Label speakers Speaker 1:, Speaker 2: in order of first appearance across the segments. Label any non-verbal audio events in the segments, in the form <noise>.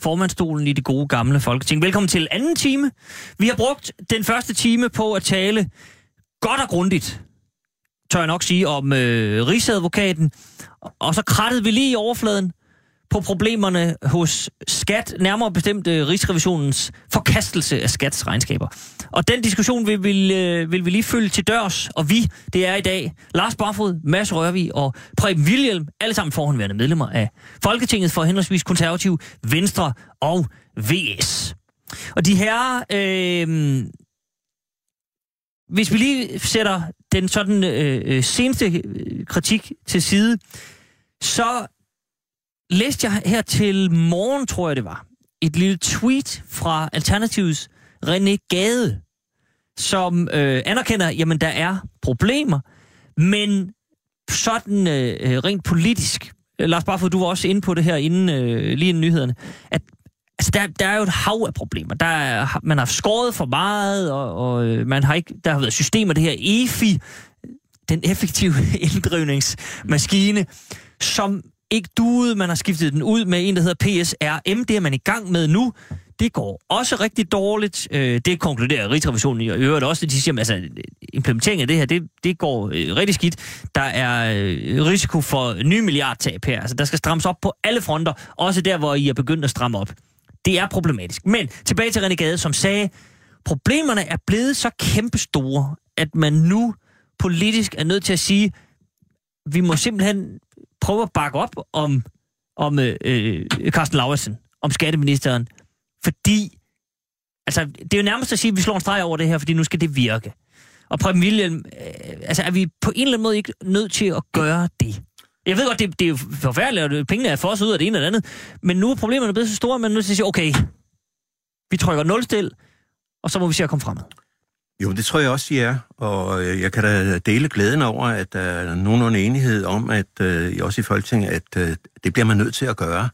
Speaker 1: formandstolen i det gode gamle folketing. Velkommen til anden time. Vi har brugt den første time på at tale godt og grundigt, tør jeg nok sige, om øh, Rigsadvokaten. Og så krattede vi lige i overfladen på problemerne hos Skat, nærmere bestemt øh, Rigsrevisionens forkastelse af Skats regnskaber. Og den diskussion vil, vil, øh, vil vi lige følge til dørs, og vi, det er i dag Lars Barfod, Mads Rørvig og Preben Wilhelm, alle sammen forhåndværende medlemmer af Folketinget for henholdsvis konservativ, Venstre og VS. Og de her, øh, hvis vi lige sætter den sådan øh, øh seneste øh, kritik til side, så læste jeg her til morgen, tror jeg det var, et lille tweet fra Alternativets René Gade, som øh, anerkender, jamen der er problemer, men sådan øh, øh rent politisk, øh, Lars Barfod, du var også inde på det her inden, øh, lige inden nyhederne, at altså, der, der er jo et hav af problemer. Der er, man har skåret for meget, og, og øh, man har ikke, der har været systemer, det her EFI, den effektive <laughs> inddrivningsmaskine, som ikke duede. Man har skiftet den ud med en, der hedder PSRM. Det er man i gang med nu. Det går også rigtig dårligt. Øh, det konkluderer Rigsrevisionen i øvrigt også. De siger, at altså, implementeringen af det her, det, det går øh, rigtig skidt. Der er øh, risiko for nye milliardtab her. Altså, der skal strammes op på alle fronter. Også der, hvor I er begyndt at stramme op. Det er problematisk. Men tilbage til René Gade, som sagde, problemerne er blevet så kæmpestore, at man nu politisk er nødt til at sige, vi må simpelthen prøve at bakke op om, om øh, øh Carsten Lauritsen, om skatteministeren, fordi altså, det er jo nærmest at sige, at vi slår en streg over det her, fordi nu skal det virke. Og Preben William, øh, altså er vi på en eller anden måde ikke nødt til at gøre det? Jeg ved godt, det, det er jo forfærdeligt, og pengene er for os ud af det ene eller andet, men nu er problemerne blevet så store, at man er nødt til at sige, okay, vi trykker nulstil, og så må vi se at komme fremad.
Speaker 2: Jo, det tror jeg også, I er, og øh, jeg kan da dele glæden over, at der er nogenlunde enighed om, at I også i Folketinget, at øh, det bliver man nødt til at gøre.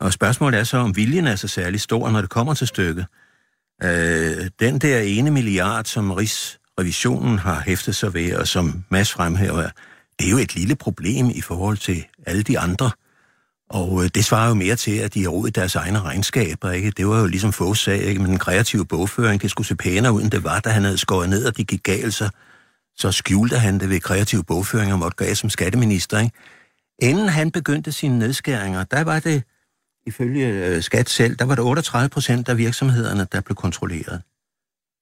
Speaker 2: Og spørgsmålet er så, om viljen er så særlig stor, når det kommer til stykket. Den der ene milliard, som Rigsrevisionen har hæftet sig ved, og som Mads fremhæver, det er jo et lille problem i forhold til alle de andre. Og øh, det svarer jo mere til, at de har rodet deres egne regnskaber. Ikke? Det var jo ligesom Foghs sag ikke? Men den kreative bogføring. Det skulle se pænere ud, end det var, da han havde skåret ned, og de gik galt, så, så skjulte han det ved kreativ bogføring og måtte gøre som skatteminister. Ikke? Inden han begyndte sine nedskæringer, der var det, ifølge øh, skat selv, der var det 38 procent af virksomhederne, der blev kontrolleret.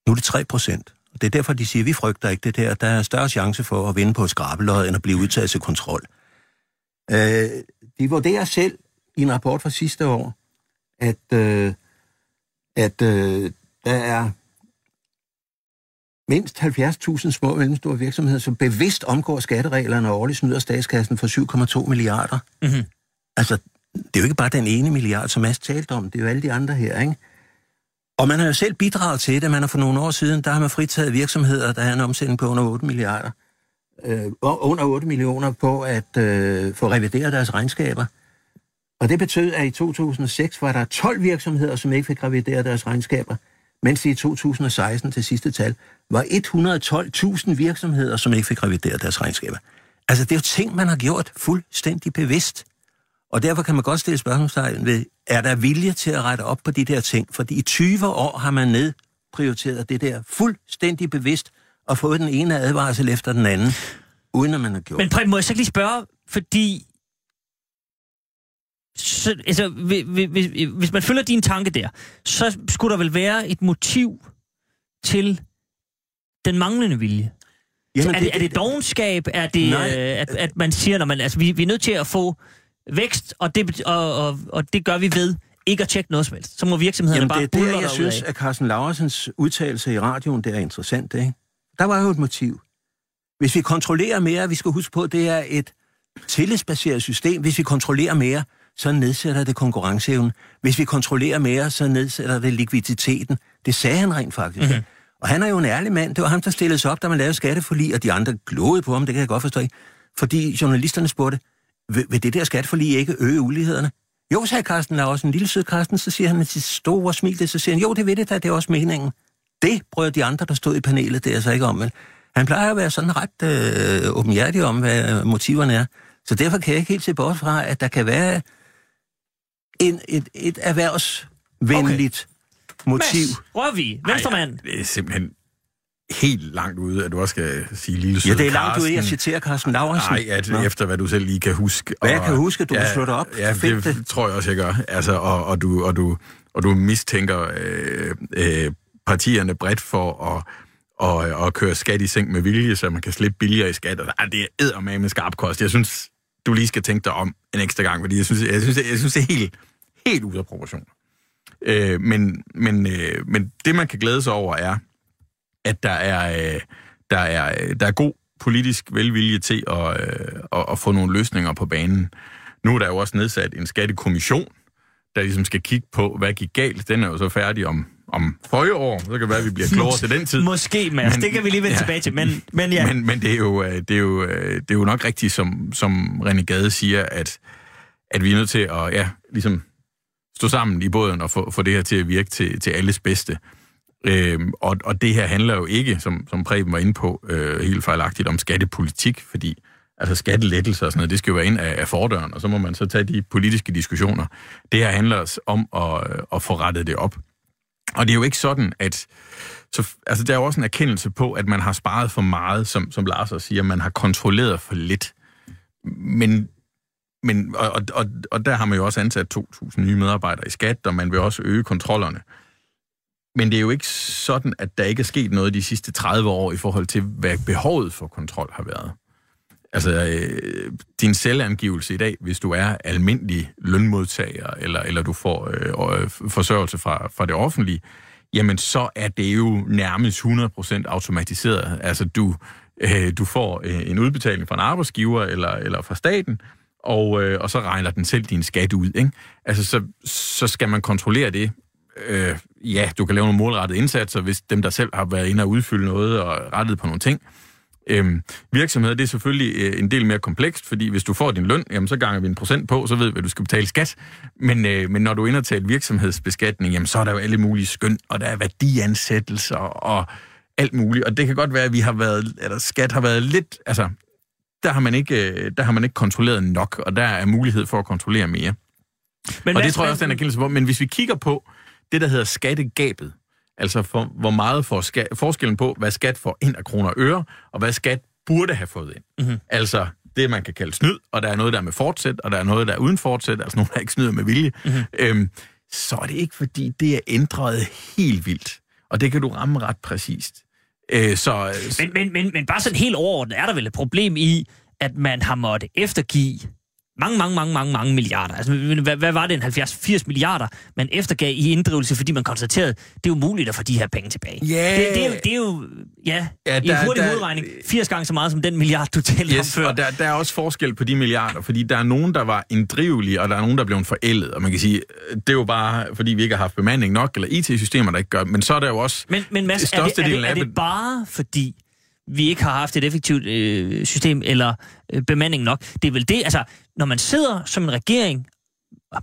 Speaker 2: Nu er det 3 procent. Og det er derfor, de siger, at vi frygter ikke det der. Der er større chance for at vinde på skrabeløjet, end at blive udtaget til kontrol. Øh, de vurderer selv i en rapport fra sidste år, at, øh, at øh, der er mindst 70.000 små og mellemstore virksomheder, som bevidst omgår skattereglerne og årligt snyder statskassen for 7,2 milliarder. Mm-hmm. Altså, det er jo ikke bare den ene milliard, som Mads talte om, det er jo alle de andre her, ikke? Og man har jo selv bidraget til det. Man har for nogle år siden, der har man fritaget virksomheder, der har en omsætning på under 8 milliarder øh, under 8 millioner på at øh, få revideret deres regnskaber. Og det betød, at i 2006 var der 12 virksomheder, som ikke fik revideret deres regnskaber, mens i 2016 til sidste tal var 112.000 virksomheder, som ikke fik revideret deres regnskaber. Altså, det er jo ting, man har gjort fuldstændig bevidst. Og derfor kan man godt stille spørgsmålstegn ved, er der vilje til at rette op på de der ting? Fordi i 20 år har man nedprioriteret det der fuldstændig bevidst, og fået den ene advarsel efter den anden, uden at man har gjort
Speaker 1: Men Preben, må jeg så lige spørge, fordi... Så, altså, hvis, hvis, hvis man følger din tanke der, så skulle der vel være et motiv til den manglende vilje. Jamen, er, det, er det dogenskab? Er det, nej, øh, at, at man siger, når man, altså, vi, vi er nødt til at få vækst, og det, og, og, og det gør vi ved ikke at tjekke noget som helst. Så må virksomhederne
Speaker 2: Jamen,
Speaker 1: bare
Speaker 2: det er det, jeg synes, af. at Carsten Laursens udtalelse i radioen, det er interessant, ikke? Der var jo et motiv. Hvis vi kontrollerer mere, vi skal huske på, at det er et tillidsbaseret system. Hvis vi kontrollerer mere, så nedsætter det konkurrenceevnen. Hvis vi kontrollerer mere, så nedsætter det likviditeten. Det sagde han rent faktisk. Mm-hmm. Og han er jo en ærlig mand. Det var ham, der stillede sig op, da man lavede skatteforlig, og de andre glodede på ham, det kan jeg godt forstå. Ikke? Fordi journalisterne spurgte, vil, vil det der skatteforlig ikke øge ulighederne? Jo, sagde Carsten, der er også en lille sød Carsten, så siger han med sit store smil, så siger han, jo, det ved det da, det er også meningen. Det brød de andre, der stod i panelet, det er så ikke om, men han plejer at være sådan ret øh, åbenhjertig om, hvad motiverne er. Så derfor kan jeg ikke helt se bort fra, at der kan være en, et, et erhvervsvenligt okay. motiv.
Speaker 1: Mads Rørvig, venstremand.
Speaker 3: Det er simpelthen helt langt ude, at du også skal sige lille søde
Speaker 2: Ja, det er langt ude, jeg citerer Carsten Laurensen.
Speaker 3: Nej, at,
Speaker 2: Nå.
Speaker 3: efter hvad du selv lige kan huske.
Speaker 2: Hvad jeg kan huske, du kan slå det op.
Speaker 3: Ja, det,
Speaker 2: det.
Speaker 3: tror jeg også, jeg gør. Altså, og, og, du, og, du, og du mistænker øh, øh, partierne bredt for at, og, og køre skat i seng med vilje, så man kan slippe billigere i skat. Og, ah, det er eddermame med skarp kost. Jeg synes, du lige skal tænke dig om en ekstra gang, fordi jeg synes, jeg synes, jeg synes det er helt, helt ude af proportion. Øh, men, men, øh, men det, man kan glæde sig over, er, at der er, øh, der er, øh, der er god politisk velvilje til at, øh, at, at få nogle løsninger på banen. Nu er der jo også nedsat en skattekommission, der ligesom skal kigge på, hvad gik galt. Den er jo så færdig om, om forrige år. Så kan det være, at vi bliver klogere til den tid.
Speaker 1: Måske, Mads.
Speaker 3: Men-
Speaker 1: det kan vi lige vende
Speaker 3: ja.
Speaker 1: tilbage til. Men, men ja.
Speaker 3: Men, men det, er jo, øh, det, er jo, øh, det er jo nok rigtigt, som, som René Gade siger, at, at vi er nødt til at ja, ligesom stå sammen i båden og få, få det her til at virke til, til alles bedste. Øhm, og, og det her handler jo ikke, som, som Preben var inde på, øh, helt fejlagtigt om skattepolitik, fordi altså skattelettelser og sådan noget, det skal jo være ind af, af fordøren, og så må man så tage de politiske diskussioner. Det her handler os om at, øh, at få rettet det op. Og det er jo ikke sådan, at... Så, altså, der er jo også en erkendelse på, at man har sparet for meget, som, som Lars også siger, man har kontrolleret for lidt. Men, men og, og, og, og der har man jo også ansat 2.000 nye medarbejdere i skat, og man vil også øge kontrollerne. Men det er jo ikke sådan, at der ikke er sket noget de sidste 30 år i forhold til, hvad behovet for kontrol har været. Altså, øh, din selvangivelse i dag, hvis du er almindelig lønmodtager, eller, eller du får øh, øh forsørgelse fra, fra det offentlige, jamen så er det jo nærmest 100% automatiseret. Altså, du, øh, du får øh, en udbetaling fra en arbejdsgiver eller, eller fra staten, og, øh, og så regner den selv din skat ud. Ikke? Altså, så, så skal man kontrollere det. Øh, ja, du kan lave nogle målrettede indsatser, hvis dem, der selv har været inde og udfylde noget og rettet på nogle ting. Øhm, virksomheder, det er selvfølgelig øh, en del mere komplekst, fordi hvis du får din løn, jamen, så ganger vi en procent på, så ved vi, hvad du skal betale skat. Men, øh, men når du er inde og taler virksomhedsbeskatning, jamen, så er der jo alle mulige skøn, og der er værdiansættelser og alt muligt. Og det kan godt være, at vi har været, eller skat har været lidt, altså, der har man ikke, øh, der har man ikke kontrolleret nok, og der er mulighed for at kontrollere mere.
Speaker 1: men
Speaker 3: Og det tror jeg også, den erkendelse på. Men hvis vi kigger på det, der hedder skattegabet, altså for, hvor meget for skat, forskellen på, hvad skat får ind af kroner og øre, og hvad skat burde have fået ind. Mm-hmm. Altså det, man kan kalde snyd, og der er noget, der er med fortsæt, og der er noget, der er uden fortsæt, altså nogen, der ikke snyder med vilje. Mm-hmm. Øhm, så er det ikke, fordi det er ændret helt vildt. Og det kan du ramme ret præcist. Øh, så,
Speaker 1: Men, men, men, men bare sådan helt overordnet er der vel et problem i, at man har måttet eftergive mange, mange, mange, mange, mange milliarder. Altså, hvad, hvad var det, en 70-80 milliarder, man eftergav i inddrivelse, fordi man konstaterede, det er umuligt at få de her penge tilbage.
Speaker 3: Ja.
Speaker 1: Det, det, er, jo, det er jo, ja,
Speaker 3: Ja,
Speaker 1: ja i
Speaker 3: der-
Speaker 1: hurtig
Speaker 3: der-
Speaker 1: hovedregning, 80 gange så meget som den milliard, du talte om
Speaker 3: Yes,
Speaker 1: før.
Speaker 3: og der, der er også forskel på de milliarder, fordi der er nogen, der var inddrivelige, og der er nogen, der blev forældet. Og man kan sige, det er jo bare, fordi vi ikke har haft bemanding nok, eller IT-systemer, der ikke gør. Men så er der jo også...
Speaker 1: Men, men Mads, er det, er, det, er det bare fordi, vi ikke har haft et effektivt øh, system eller øh, bemanding nok? Det er vel det, altså, når man sidder som en regering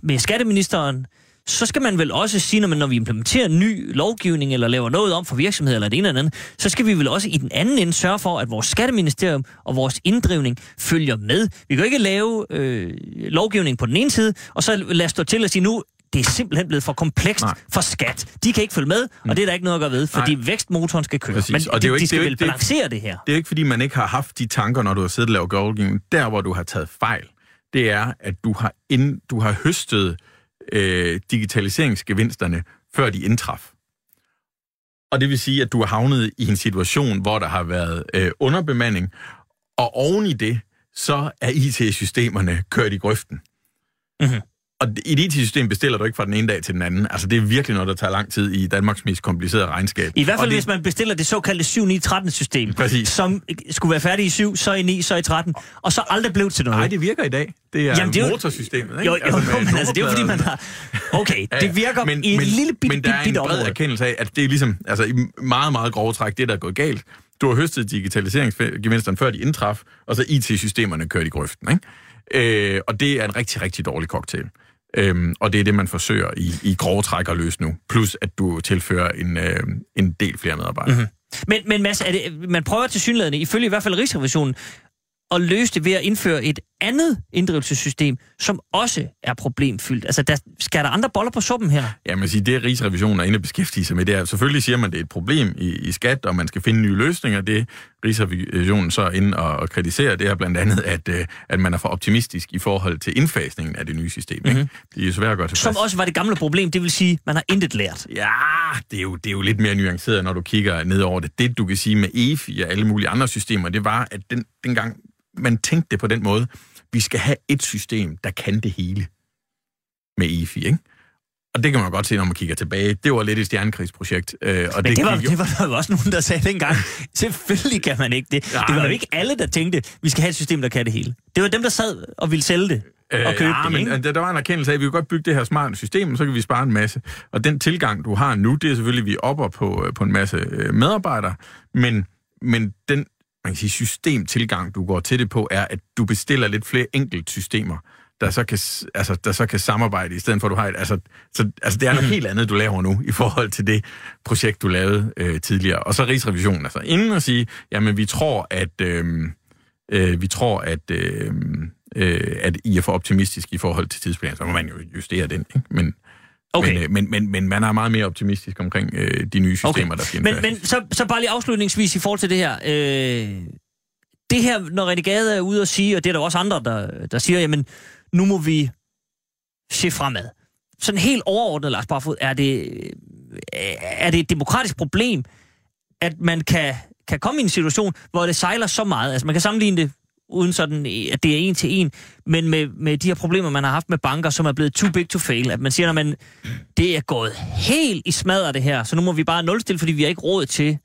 Speaker 1: med skatteministeren, så skal man vel også sige, når, man, når vi implementerer ny lovgivning eller laver noget om for virksomheder eller det ene eller andet, så skal vi vel også i den anden ende sørge for, at vores skatteministerium og vores inddrivning følger med. Vi kan jo ikke lave øh, lovgivning på den ene side, og så lade stå til at sige nu, det er simpelthen blevet for komplekst
Speaker 3: Nej.
Speaker 1: for skat. De kan ikke følge med, og det er der ikke noget at gøre ved, fordi
Speaker 3: Nej.
Speaker 1: vækstmotoren skal køre.
Speaker 3: Præcis.
Speaker 1: Men
Speaker 3: Og det er jo ikke-
Speaker 1: de skal
Speaker 3: det er
Speaker 1: vel
Speaker 3: ikke- det
Speaker 1: balancere det her.
Speaker 3: Det er ikke, fordi man ikke har haft de tanker, når du har siddet og lavet lovgivning. Der, hvor du har taget fejl, det er, at du har, ind, du har høstet øh, digitaliseringsgevinsterne, før de indtraf. Og det vil sige, at du er havnet i en situation, hvor der har været øh, underbemanding, og oven i det, så er IT-systemerne kørt i grøften.
Speaker 1: Mhm
Speaker 3: og et IT-system bestiller du ikke fra den ene dag til den anden. Altså, det er virkelig noget, der tager lang tid i Danmarks mest komplicerede regnskab.
Speaker 1: I hvert fald,
Speaker 3: Og det,
Speaker 1: hvis man bestiller det såkaldte 7-9-13-system,
Speaker 3: Præcis.
Speaker 1: som skulle være færdig i 7, så i 9, så i 13, og så aldrig blev til noget.
Speaker 3: Nej, det virker i dag. Det er,
Speaker 1: Jamen, det er jo-
Speaker 3: motorsystemet, ikke?
Speaker 1: Jo, jo, jo
Speaker 3: med <laughs>
Speaker 1: men altså, det er jo fordi, man har... Okay,
Speaker 3: Ja,
Speaker 1: det virker men, i et lille bitte,
Speaker 3: Men der
Speaker 1: bitte,
Speaker 3: er en bred
Speaker 1: område.
Speaker 3: erkendelse af, at det er ligesom, altså i meget, meget grove træk, det der er gået galt. Du har høstet digitaliseringsgevinsterne før de indtraf, og så IT-systemerne kørt i grøften, ikke? Øh, og det er en rigtig, rigtig dårlig cocktail. Øhm, og det er det, man forsøger i, i grove træk at løse nu. Plus, at du tilfører en, øh, en del flere medarbejdere. Mm-hmm.
Speaker 1: Men, men Mads, er det, man prøver til synlædende, ifølge i hvert fald Rigsrevisionen, at løse det ved at indføre et andet inddrivelsessystem, som også er problemfyldt. Altså, der, skal der andre boller på suppen her?
Speaker 3: Ja, man siger, det Rigsrevisionen er inde og beskæftige sig med, det er, selvfølgelig siger man, det er et problem i, i skat, og man skal finde nye løsninger. Det Rigsrevisionen så er inde og, og kritiserer, det er blandt andet, at, øh, at man er for optimistisk i forhold til indfasningen af det nye system. Mm-hmm. Ikke? Det er jo svært at gøre til
Speaker 1: Som også var det gamle problem, det vil sige, man har intet lært.
Speaker 3: Ja, det er, jo, det er jo lidt mere nuanceret, når du kigger ned over det. Det, du kan sige med EFI og alle mulige andre systemer, det var, at den, dengang man tænkte det på den måde, vi skal have et system, der kan det hele med EFI, ikke? Og det kan man godt se, når man kigger tilbage. Det var lidt et stjernekrigsprojekt. Øh, og
Speaker 1: Men det, det, var,
Speaker 3: gik
Speaker 1: det var der også nogen, der sagde dengang. <laughs> Selvfølgelig kan man ikke det.
Speaker 3: Ja,
Speaker 1: det var jo ikke alle, der tænkte, vi skal have et system, der kan det hele. Det var dem, der sad og ville sælge det og købe
Speaker 3: ja,
Speaker 1: det.
Speaker 3: men
Speaker 1: ikke?
Speaker 3: øh, der, var en erkendelse af, at vi kan godt bygge det her smarte system, så kan vi spare en masse. Og den tilgang, du har nu, det er selvfølgelig, at vi er oppe på, øh, på en masse øh, medarbejdere, men, men den man kan sige, systemtilgang, du går til det på, er, at du bestiller lidt flere enkelt systemer, der så kan, altså, der så kan samarbejde, i stedet for, at du har et... Altså, så, altså det er noget helt andet, du laver nu, i forhold til det projekt, du lavede øh, tidligere. Og så Rigsrevisionen, altså inden at sige, jamen vi tror, at... Øh, øh, vi tror, at, øh, øh, at I er for optimistisk i forhold til tidsplanen, så må man jo justere den. Ikke? Men,
Speaker 1: Okay.
Speaker 3: men, øh, men, men, men man er meget mere optimistisk omkring øh, de nye systemer,
Speaker 1: Okay.
Speaker 3: der skal
Speaker 1: Men, men så, så bare lige afslutningsvis i forhold til det her. Øh, det her, når René Gade er ude og sige, og det er der også andre, der, der siger, jamen, nu må vi se fremad. Sådan helt overordnet, Lars Barfod, er det, er det et demokratisk problem, at man kan, kan komme i en situation, hvor det sejler så meget. Altså, man kan sammenligne det uden sådan, at det er en til en, men med, med de her problemer, man har haft med banker, som er blevet too big to fail. At man siger, at man, det er gået helt i smadret det her, så nu må vi bare nulstille, fordi vi har ikke råd til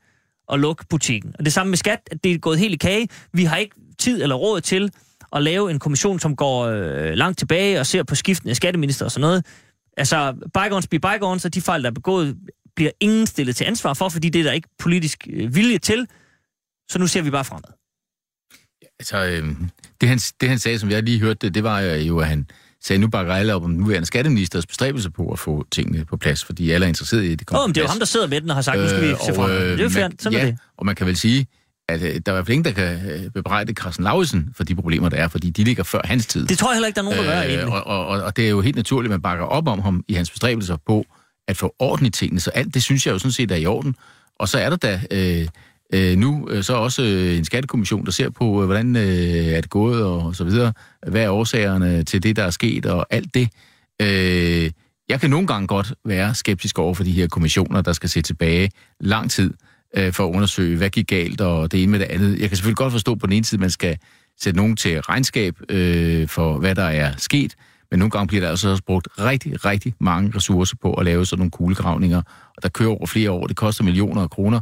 Speaker 1: at lukke butikken. Og det samme med skat, at det er gået helt i kage. Vi har ikke tid eller råd til at lave en kommission, som går øh, langt tilbage og ser på skiftende skatteminister og sådan noget. Altså, bygones be bygones, og de fejl, der er begået, bliver ingen stillet til ansvar for, fordi det er der ikke politisk øh, vilje til. Så nu ser vi bare fremad.
Speaker 4: Altså, øh, det, han, det han sagde, som jeg lige hørte det, det var øh, jo, at han sagde, nu bakker alle op om den nuværende skatteministers bestræbelse på at få tingene på plads, fordi alle er interesseret i, at det kommer
Speaker 1: Åh, men det er jo ham, der sidder med den og har sagt, nu skal vi
Speaker 4: Øh,
Speaker 1: se
Speaker 4: og,
Speaker 1: fremad.
Speaker 4: øh,
Speaker 1: Det er jo fair,
Speaker 4: man-
Speaker 1: sådan
Speaker 4: ja,
Speaker 1: er det.
Speaker 4: og man kan vel sige, at øh, der er i hvert fald ingen, der kan øh, bebrejde Carsten Lausen for de problemer, der er, fordi de ligger før hans tid.
Speaker 1: Det tror jeg heller ikke, der er nogen, der gør, egentlig.
Speaker 4: og, og, og, og det er jo helt naturligt, at man bakker op om ham i hans bestræbelser på at få orden i tingene. Så alt det synes jeg jo sådan set er i orden. Og så er der da øh, øh, nu øh, så også øh, en skattekommission, der ser på, øh, hvordan øh, er det gået og så videre. Hvad er årsagerne til det, der er sket og alt det. Øh, jeg kan nogle gange godt være skeptisk over for de her kommissioner, der skal se tilbage lang tid øh, for at undersøge, hvad gik galt og det ene med det andet. Jeg kan selvfølgelig godt forstå på den ene side, at man skal sætte nogen til regnskab øh, for, hvad der er sket, men nogle gange bliver der altså også brugt rigtig, rigtig mange ressourcer på at lave sådan nogle kuglegravninger, og der kører over flere år, det koster millioner af kroner,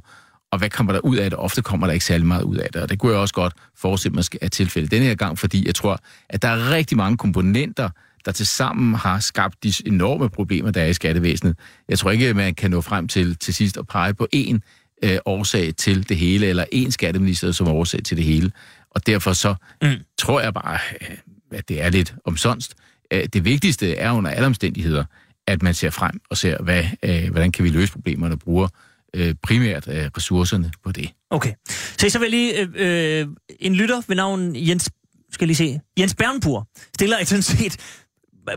Speaker 4: og hvad kommer der ud af det? Ofte kommer der ikke særlig meget ud af det, og det kunne jeg også godt forestille mig er tilfældet denne her gang, fordi jeg tror, at der er rigtig mange komponenter, der til sammen har skabt de enorme problemer, der er i skattevæsenet. Jeg tror ikke, at man kan nå frem til til sidst at pege på én øh, årsag til det hele, eller én skatteminister som årsag til det hele. Og derfor så mm. tror jeg bare, øh, at det er lidt omsonst. Øh, Det vigtigste er under alle omstændigheder, at man ser frem og ser, hvad, øh, hvordan kan vi løse problemerne og bruger øh, primært øh, ressourcerne på det.
Speaker 1: Okay. Så, så vil lige... Øh, øh, en lytter ved navn Jens... Skal lige se. Jens Bernpur stiller et sådan set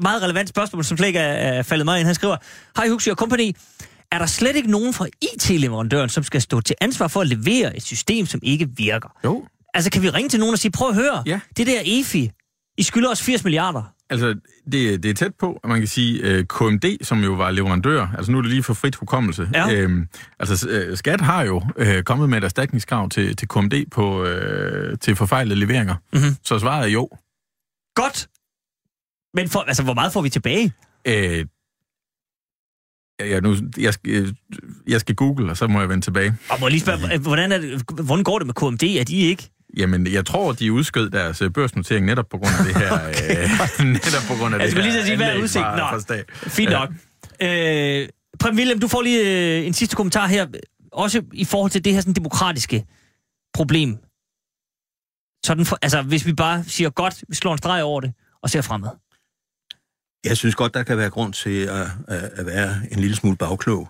Speaker 1: meget relevant spørgsmål, som slet ikke er, er faldet mig ind. Han skriver, Hej Huxi og Company. Er der slet ikke nogen fra IT-leverandøren, som skal stå til ansvar for at levere et system, som ikke virker?
Speaker 3: Jo,
Speaker 1: Altså, kan vi ringe til nogen og sige, prøv at høre,
Speaker 3: Ja.
Speaker 1: det der EFI, I skylder os 80 milliarder.
Speaker 3: Altså det, det er tæt på, at man kan sige, øh, KMD, som jo var leverandør, altså nu er det lige for frit hukommelse.
Speaker 1: Ja.
Speaker 3: Øhm, altså øh, Skat har jo øh, kommet med et erstatningskrav til, til KMD på, øh, til forfejlede leveringer.
Speaker 1: Mhm.
Speaker 3: Så svaret er jo.
Speaker 1: Godt. Men for, altså, hvor meget får vi tilbage?
Speaker 3: Øh, ja, nu, jeg, skal, jeg skal google, og så må jeg vende tilbage.
Speaker 1: Og må jeg lige spørge, hvordan, er det, hvordan går det med KMD? Er de ikke?
Speaker 3: Jamen, jeg tror, de udskød deres øh, børsnotering netop på grund af det her. <laughs> øh, <laughs> netop på grund af
Speaker 1: Jeg
Speaker 3: det
Speaker 1: skulle lige så sige, hvad er udsigt?
Speaker 3: fra-
Speaker 1: Nå.
Speaker 3: fra.
Speaker 1: Fint nok. Øh, Prem William, du får lige øh, en sidste kommentar her. Også i forhold til det her sådan, demokratiske problem. Sådan for, altså, hvis vi bare siger godt, vi slår en streg over det, og ser fremad.
Speaker 2: Jeg synes godt, der kan være grund til at, at, at være en lille smule bagklog.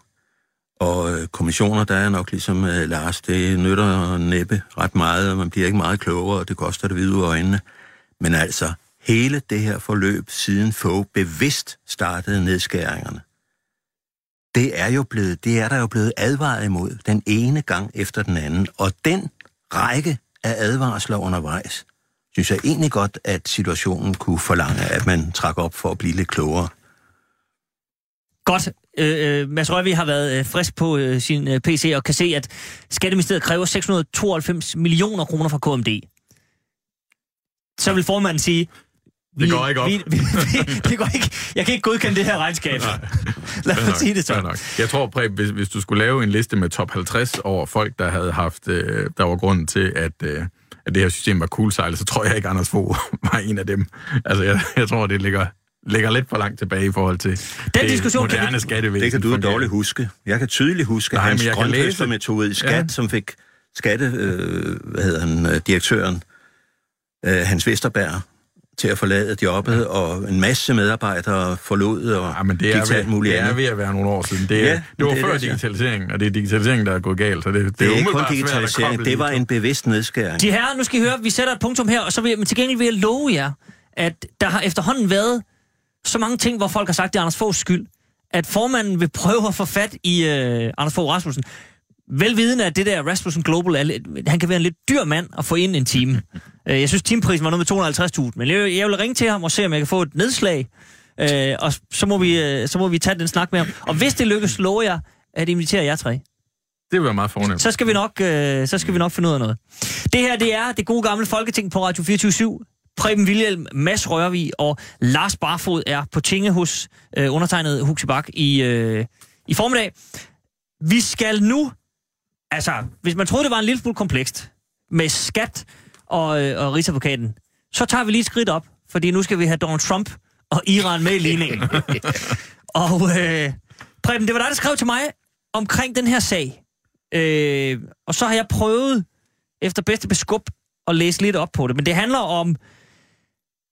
Speaker 2: Og øh, kommissioner, der er nok ligesom øh, Lars, det nytter næppe ret meget, og man bliver ikke meget klogere, og det koster det hvide øjnene. Men altså, hele det her forløb, siden få bevidst startede nedskæringerne, det er jo blevet, det er der jo blevet advaret imod den ene gang efter den anden. Og den række af advarsler undervejs, synes jeg egentlig godt, at situationen kunne forlange, at man trak op for at blive lidt klogere.
Speaker 1: Godt. Øh, øh, Mads Røvig har været øh, frisk på øh, sin øh, PC og kan se, at Skatteministeriet kræver 692 millioner kroner fra KMD. Så vil formanden sige...
Speaker 3: Det går ikke op.
Speaker 1: Vi, vi, vi, det går ikke. Jeg kan ikke godkende det her regnskab. Lad
Speaker 3: Fair
Speaker 1: mig sige det så.
Speaker 3: nok. Jeg tror, Præb, hvis, hvis du skulle lave en liste med top 50 over folk, der havde haft, øh, der var grunden til, at, øh, at det her system var kulsejlet, så tror jeg ikke, Anders Fogh <laughs> var en af dem. Altså, jeg, jeg tror, det ligger, ligger lidt for langt tilbage i forhold til
Speaker 1: Den
Speaker 3: det
Speaker 1: diskussion kan
Speaker 3: moderne
Speaker 1: vi-
Speaker 3: skattevæsen.
Speaker 2: Det kan du
Speaker 3: fungerer.
Speaker 2: dårligt huske. Jeg kan tydeligt huske
Speaker 3: Nej,
Speaker 2: Nej, hans
Speaker 3: men jeg kan læse-
Speaker 2: grønthøstermetode i skat,
Speaker 3: Ja.
Speaker 2: ja. som fik skatte, øh, hvad hedder han, øh, direktøren, øh, Hans Vesterberg, til at forlade jobbet, og en masse medarbejdere forlod og
Speaker 3: Ja, men det er, ved,
Speaker 2: muligt
Speaker 3: det er ved at være nogle år siden. Det,
Speaker 2: Ja,
Speaker 3: ja, det var
Speaker 2: det er
Speaker 3: før
Speaker 2: det,
Speaker 3: digitaliseringen, og det er digitaliseringen, der er gået galt. Så det, det,
Speaker 2: Det er ikke kun
Speaker 3: svært
Speaker 2: digitalisering, det var en bevidst nedskæring.
Speaker 1: De her, nu skal I høre, vi sætter et punktum her, og så vil jeg, men til gengæld vil jeg love jer, at der har efterhånden været så mange ting, hvor folk har sagt, det er Anders Foghs skyld, at formanden vil prøve at få fat i øh, Anders Fogh Rasmussen. Velvidende, at det der Rasmussen Global, er, han kan være en lidt dyr mand at få ind en time. Øh, jeg synes, timeprisen var noget med 250.000, men jeg, jeg vil ringe til ham og se, om jeg kan få et nedslag, øh, og så må, vi, øh, så må vi tage den snak med ham. Og hvis det lykkes, lover jeg at invitere jer tre.
Speaker 3: Det vil være meget fornemt.
Speaker 1: Så skal vi nok, øh, så skal vi nok finde ud af noget. Det her, det er det gode gamle Folketing på Radio 24 Preben Wilhelm, Mads Rørvig og Lars Barfod er på tinge hos øh, undertegnet Huxi Bak i, øh, i formiddag. Vi skal nu, altså, hvis man troede, det var en lille smule komplekst med skat og, øh, og Rigsadvokaten, så tager vi lige et skridt op, fordi nu skal vi have Donald Trump og Iran med i ligningen. <laughs> og øh, Preben, det var dig, der skrev til mig omkring den her sag. Øh, og så har jeg prøvet efter bedste beskub at læse lidt op på det. Men det handler om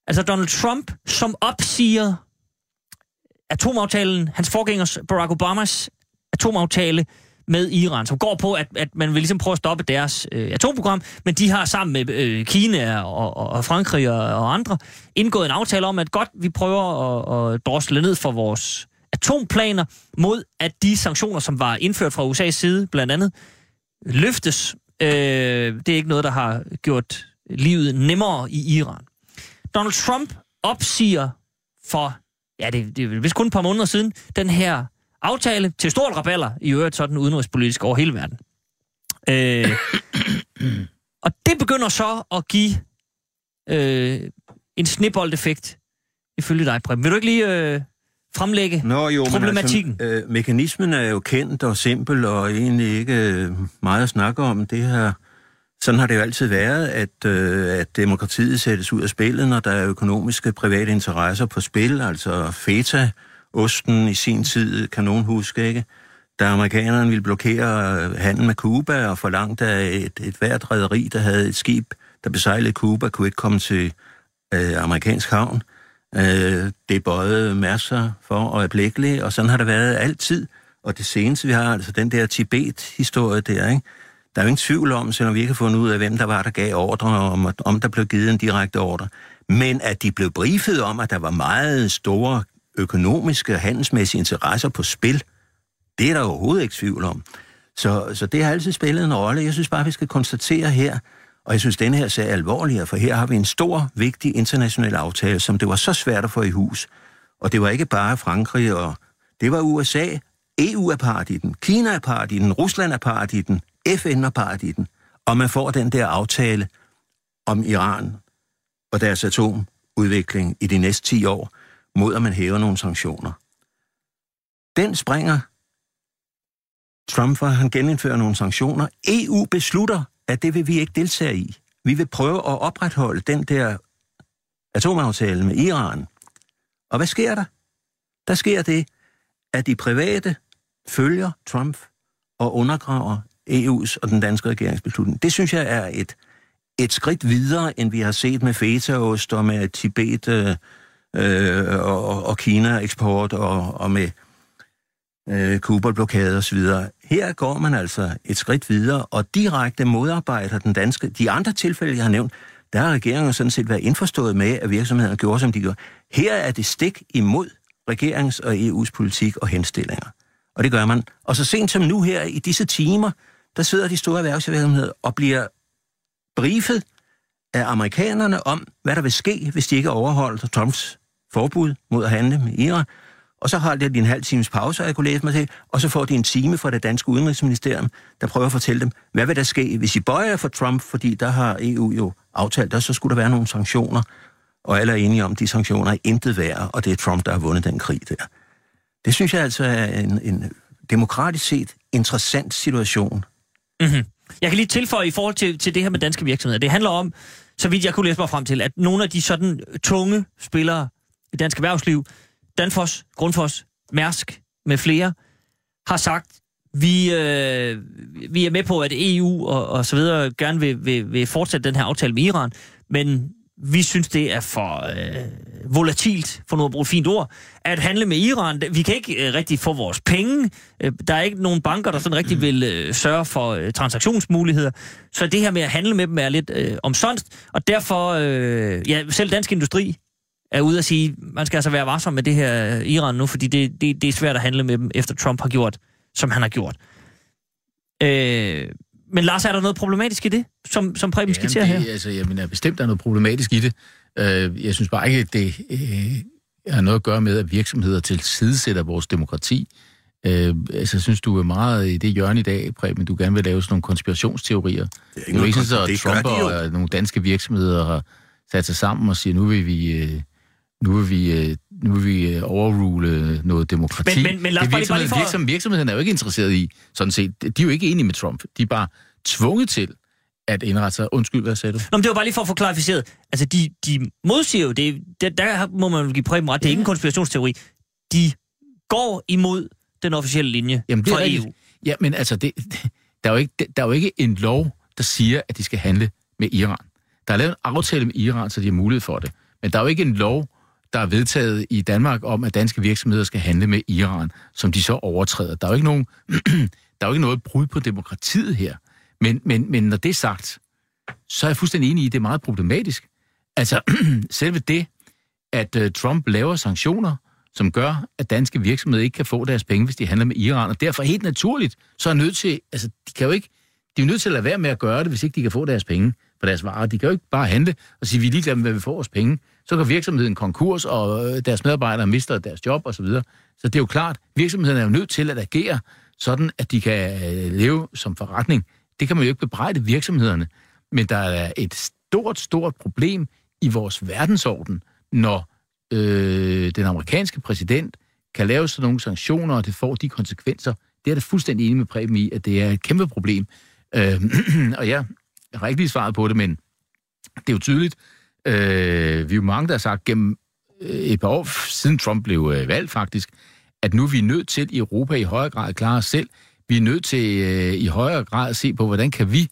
Speaker 1: altså Donald Trump, som opsiger atomaftalen, hans forgængers Barack Obamas atomaftale med Iran, som går på, at, at man vil ligesom prøve at stoppe deres øh, atomprogram, men de har sammen med øh, Kina og, og, og Frankrig og, og andre indgået en aftale om, at godt, vi prøver at, at drosle ned for vores atomplaner mod, at de sanktioner, som var indført fra USA's side, blandt andet, løftes. Øh, det er ikke noget, der har gjort livet nemmere i Iran. Donald Trump opsiger for, ja, det, det er vist kun et par måneder siden, den her aftale til stort raballer, i øvrigt sådan udenrigspolitisk over hele verden. Øh, <coughs> og det begynder så at give øh, en snibboldeffekt, ifølge dig, Preben. Vil du ikke lige øh, fremlægge
Speaker 2: Nå jo,
Speaker 1: problematikken?
Speaker 2: men altså, øh, mekanismen er jo kendt og simpel, og egentlig ikke øh, meget at snakke om. Det her, sådan har det jo altid været, at, øh, at demokratiet sættes ud af spillet, når der er økonomiske private interesser på spil, altså FETA, osten i sin tid, kan nogen huske, ikke? Da amerikanerne ville blokere øh, handel med Cuba og forlangte, at et, et hvert rederi, der havde et skib, der besejlede Cuba, kunne ikke komme til øh, amerikansk havn. Øh, det bøjede masser for øjeblikkeligt, og sådan har det været altid. Og det seneste, vi har, altså den der Tibet-historie der, ikke? Der er jo ingen tvivl om, selvom vi ikke har fundet ud af, hvem der var, der gav ordre, om, om der blev givet en direkte ordre. Men at de blev briefet om, at der var meget store økonomiske og handelsmæssige interesser på spil, det er der overhovedet ikke tvivl om. Så, så det har altid spillet en rolle. Jeg synes bare, vi skal konstatere her, og jeg synes, denne her sag er alvorligere, for her har vi en stor, vigtig international aftale, som det var så svært at få i hus. Og det var ikke bare Frankrig, og det var USA. EU er part i den, Kina er part i den, Rusland er part i den, FN var part i den. Og man får den der aftale om Iran og deres atomudvikling i de næste 10 år, mod, at man hæver nogle sanktioner. Den springer Trump, for han genindfører nogle sanktioner. EU beslutter, at det vil vi ikke deltage i. Vi vil prøve at opretholde den der atomaftale med Iran. Og hvad sker der? Der sker det, at de private følger Trump og undergraver EU's og den danske regeringsbeslutning. Det synes jeg er et, et skridt videre, end vi har set med fetaost og med Tibet øh, øh og, og Kina-eksport og, og med øh, Kuba-blokade osv. Her går man altså et skridt videre og direkte modarbejder den danske. De andre tilfælde, jeg har nævnt, der har regeringen sådan set været indforstået med, at virksomhederne gjorde, som de gjorde. Her er det stik imod regerings- og EU's politik og henstillinger. Og det gør man. Og så sent som nu her i disse timer, der sidder de store erhvervsvirksomheder og bliver briefet af amerikanerne om, hvad der vil ske, hvis de ikke overholder Trumps forbud mod at handle med Iran. Og så har de en halv times pause, jeg kunne læse mig til, og så får de en time fra det danske udenrigsministerium, der prøver at fortælle dem, hvad vil der ske, hvis I bøjer for Trump, fordi der har EU jo aftalt, og så skulle der være nogle sanktioner, og alle er enige om, at de sanktioner er intet værd, og det er Trump, der har vundet den krig der. Det synes jeg altså er en, en demokratisk set interessant situation.
Speaker 1: Mm-hmm. Jeg kan lige tilføje i forhold til, til det her med danske virksomheder. Det handler om, så vidt jeg kunne læse mig frem til, at nogle af de sådan tunge spillere i dansk erhvervsliv, Danfoss, Grundfos, Mærsk med flere, har sagt, vi, øh, vi er med på, at EU og, og så videre gerne vil, vil, vil fortsætte den her aftale med Iran, men vi synes, det er for øh, volatilt, for nu at bruge et fint ord, at handle med Iran. Vi kan ikke øh, rigtig få vores penge. Øh, der er ikke nogen banker, der sådan rigtig vil øh, sørge for øh, transaktionsmuligheder. Så det her med at handle med dem er lidt øh, omsonst, og derfor, øh, ja, selv dansk industri er ude at sige, man skal altså være varsom med det her Iran nu, fordi det, det, det er svært at handle med dem, efter Trump har gjort, som han har gjort. Øh, men Lars, er der noget problematisk i det, som, som Preben ja, skitserer her?
Speaker 4: Altså, jeg mener bestemt, der er noget problematisk i det. Øh, jeg synes bare ikke, at det øh, har noget at gøre med, at virksomheder tilsidesætter vores demokrati. Øh, altså, jeg synes, du er meget i det hjørne i dag, Preben, du gerne vil lave sådan nogle konspirationsteorier. Det er ikke, det er ikke sådan, at Trump og nogle danske virksomheder har sat sig sammen og siger, nu vil vi... Øh, nu vil vi, øh, nu vil vi øh, overrule noget demokrati.
Speaker 1: Men, men, men lad os bare, lige for...
Speaker 4: virksomheden, virksomheden er jo ikke interesseret i, sådan set. De er jo ikke enige med Trump. De er bare tvunget til at indrette sig. Undskyld, hvad sagde du?
Speaker 1: Nå, men det var bare lige for at få klarificeret. Altså, de, de modsiger jo, det, der, der må man give Preben ret, det er ikke en konspirationsteori. De går imod den officielle linje
Speaker 4: Jamen, det
Speaker 1: fra
Speaker 4: er
Speaker 1: EU.
Speaker 4: Ja, men altså, det, der, er jo ikke, der er jo ikke en lov, der siger, at de skal handle med Iran. Der er lavet en aftale med Iran, så de har mulighed for det. Men der er jo ikke en lov, der er vedtaget i Danmark om, at danske virksomheder skal handle med Iran, som de så overtræder. Der er jo ikke, nogen, <clears throat> der er jo ikke noget brud på demokratiet her. Men, men, men når det er sagt, så er jeg fuldstændig enig i, at det er meget problematisk. Altså, <clears throat> selve det, at uh, Trump laver sanktioner, som gør, at danske virksomheder ikke kan få deres penge, hvis de handler med Iran, og derfor helt naturligt, så er nødt til, altså, de kan jo ikke, de er nødt til at lade være med at gøre det, hvis ikke de kan få deres penge for deres varer. De kan jo ikke bare handle og sige, vi er ligeglade med, hvad vi får vores penge. Så går virksomheden konkurs, og øh, deres medarbejdere mister deres job osv. Så, videre. så det er jo klart, virksomheden er jo nødt til at agere sådan, at de kan øh, leve som forretning. Det kan man jo ikke bebrejde virksomhederne. Men der er et stort, stort problem i vores verdensorden, når øh, den amerikanske præsident kan lave sådan nogle sanktioner, og det får de konsekvenser. Det er da fuldstændig enig med Preben i, at det er et kæmpe problem. Øh, <clears throat> og ja, jeg har ikke lige svaret på det, men det er jo tydeligt. Øh, vi er jo mange, der har sagt gennem øh, et par år, siden Trump blev øh, valgt faktisk, at nu er vi nødt til i Europa i højere grad at klare os selv. Vi er nødt til øh, i højere grad at se på, hvordan kan vi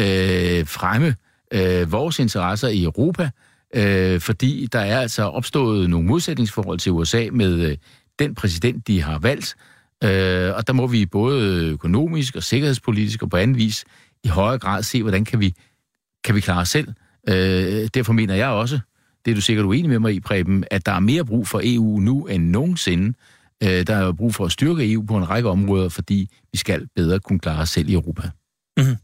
Speaker 4: øh, fremme øh, vores interesser i Europa, øh, fordi der er altså opstået nogle modsætningsforhold til USA med øh, den præsident, de har valgt, øh, og der må vi både økonomisk og sikkerhedspolitisk og på anden vis i højere grad se, hvordan kan vi, kan vi klare os selv. Øh, derfor mener jeg også, det er du sikkert uenig med mig i, Preben, at der er mere brug for EU nu end nogensinde. Øh, der er brug for at styrke EU på en række områder, fordi vi skal bedre kunne klare os selv i Europa.
Speaker 1: Mm-hmm.